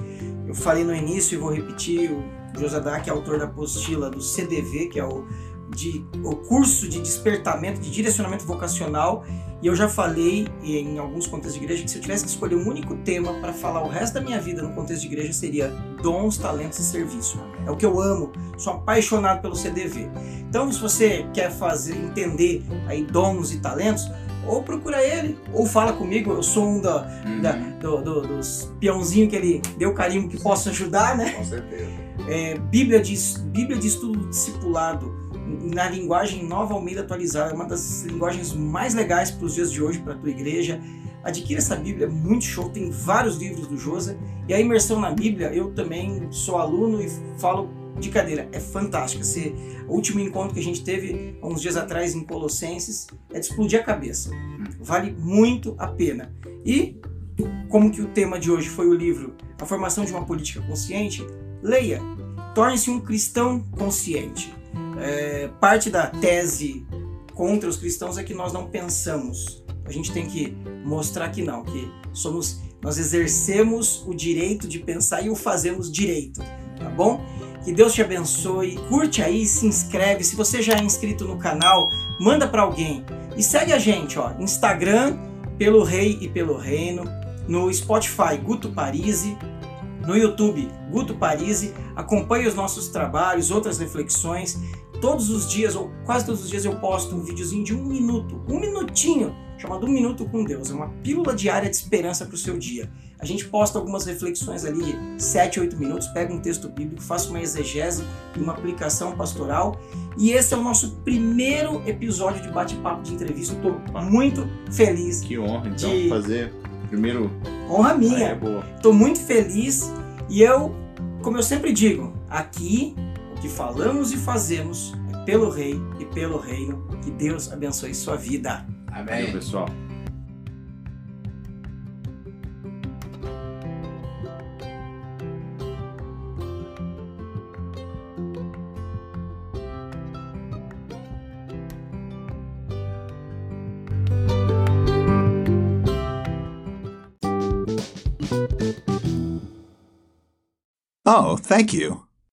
Eu falei no início e vou repetir: o Josadak é autor da apostila do CDV, que é o, de, o curso de despertamento, de direcionamento vocacional. E eu já falei em alguns contextos de igreja que se eu tivesse que escolher um único tema para falar o resto da minha vida no contexto de igreja seria dons, talentos e serviço. É o que eu amo, sou apaixonado pelo CDV. Então, se você quer fazer entender aí dons e talentos, ou procura ele, ou fala comigo, eu sou um da, Uhum. da- do- do- dos peãozinhos que ele deu carinho que posso ajudar, né? Com certeza. É, Bíblia, de, Bíblia de Estudo Discipulado na linguagem Nova Almeida Atualizada, uma das linguagens mais legais para os dias de hoje, para a tua igreja. Adquira essa Bíblia, é muito show, tem vários livros do Josa. E a imersão na Bíblia, eu também sou aluno e falo de cadeira, é fantástica. Esse, último encontro que a gente teve há uns dias atrás em Colossenses é de explodir a cabeça. Vale muito a pena. E, como que o tema de hoje foi o livro A Formação de uma Política Consciente, leia. Torne-se um cristão consciente. É, parte da tese contra os cristãos é que nós não pensamos. A gente tem que mostrar que não, que somos, nós exercemos o direito de pensar e o fazemos direito, tá bom? Que Deus te abençoe. Curte aí, se inscreve. Se você já é inscrito no canal, manda para alguém. E segue a gente, ó, Instagram pelo Rei e pelo Reino, no Spotify Guto Parisi, no YouTube Guto Parisi. Acompanhe os nossos trabalhos, outras reflexões. Todos os dias, ou quase todos os dias, eu posto um videozinho de um minuto, um minutinho, chamado Um Minuto com Deus. É uma pílula diária de esperança para o seu dia. A gente posta algumas reflexões ali de 7, 8 minutos, pega um texto bíblico, faça uma exegese e uma aplicação pastoral. E esse é o nosso primeiro episódio de bate-papo de entrevista. Estou muito feliz. Que honra, então, De- fazer primeiro. Honra Ah, é minha. Estou muito feliz e eu, como eu sempre digo, aqui que falamos e fazemos é pelo Rei e pelo Reino. Que Deus abençoe sua vida. Valeu, Amém. pessoal. Oh, thank you.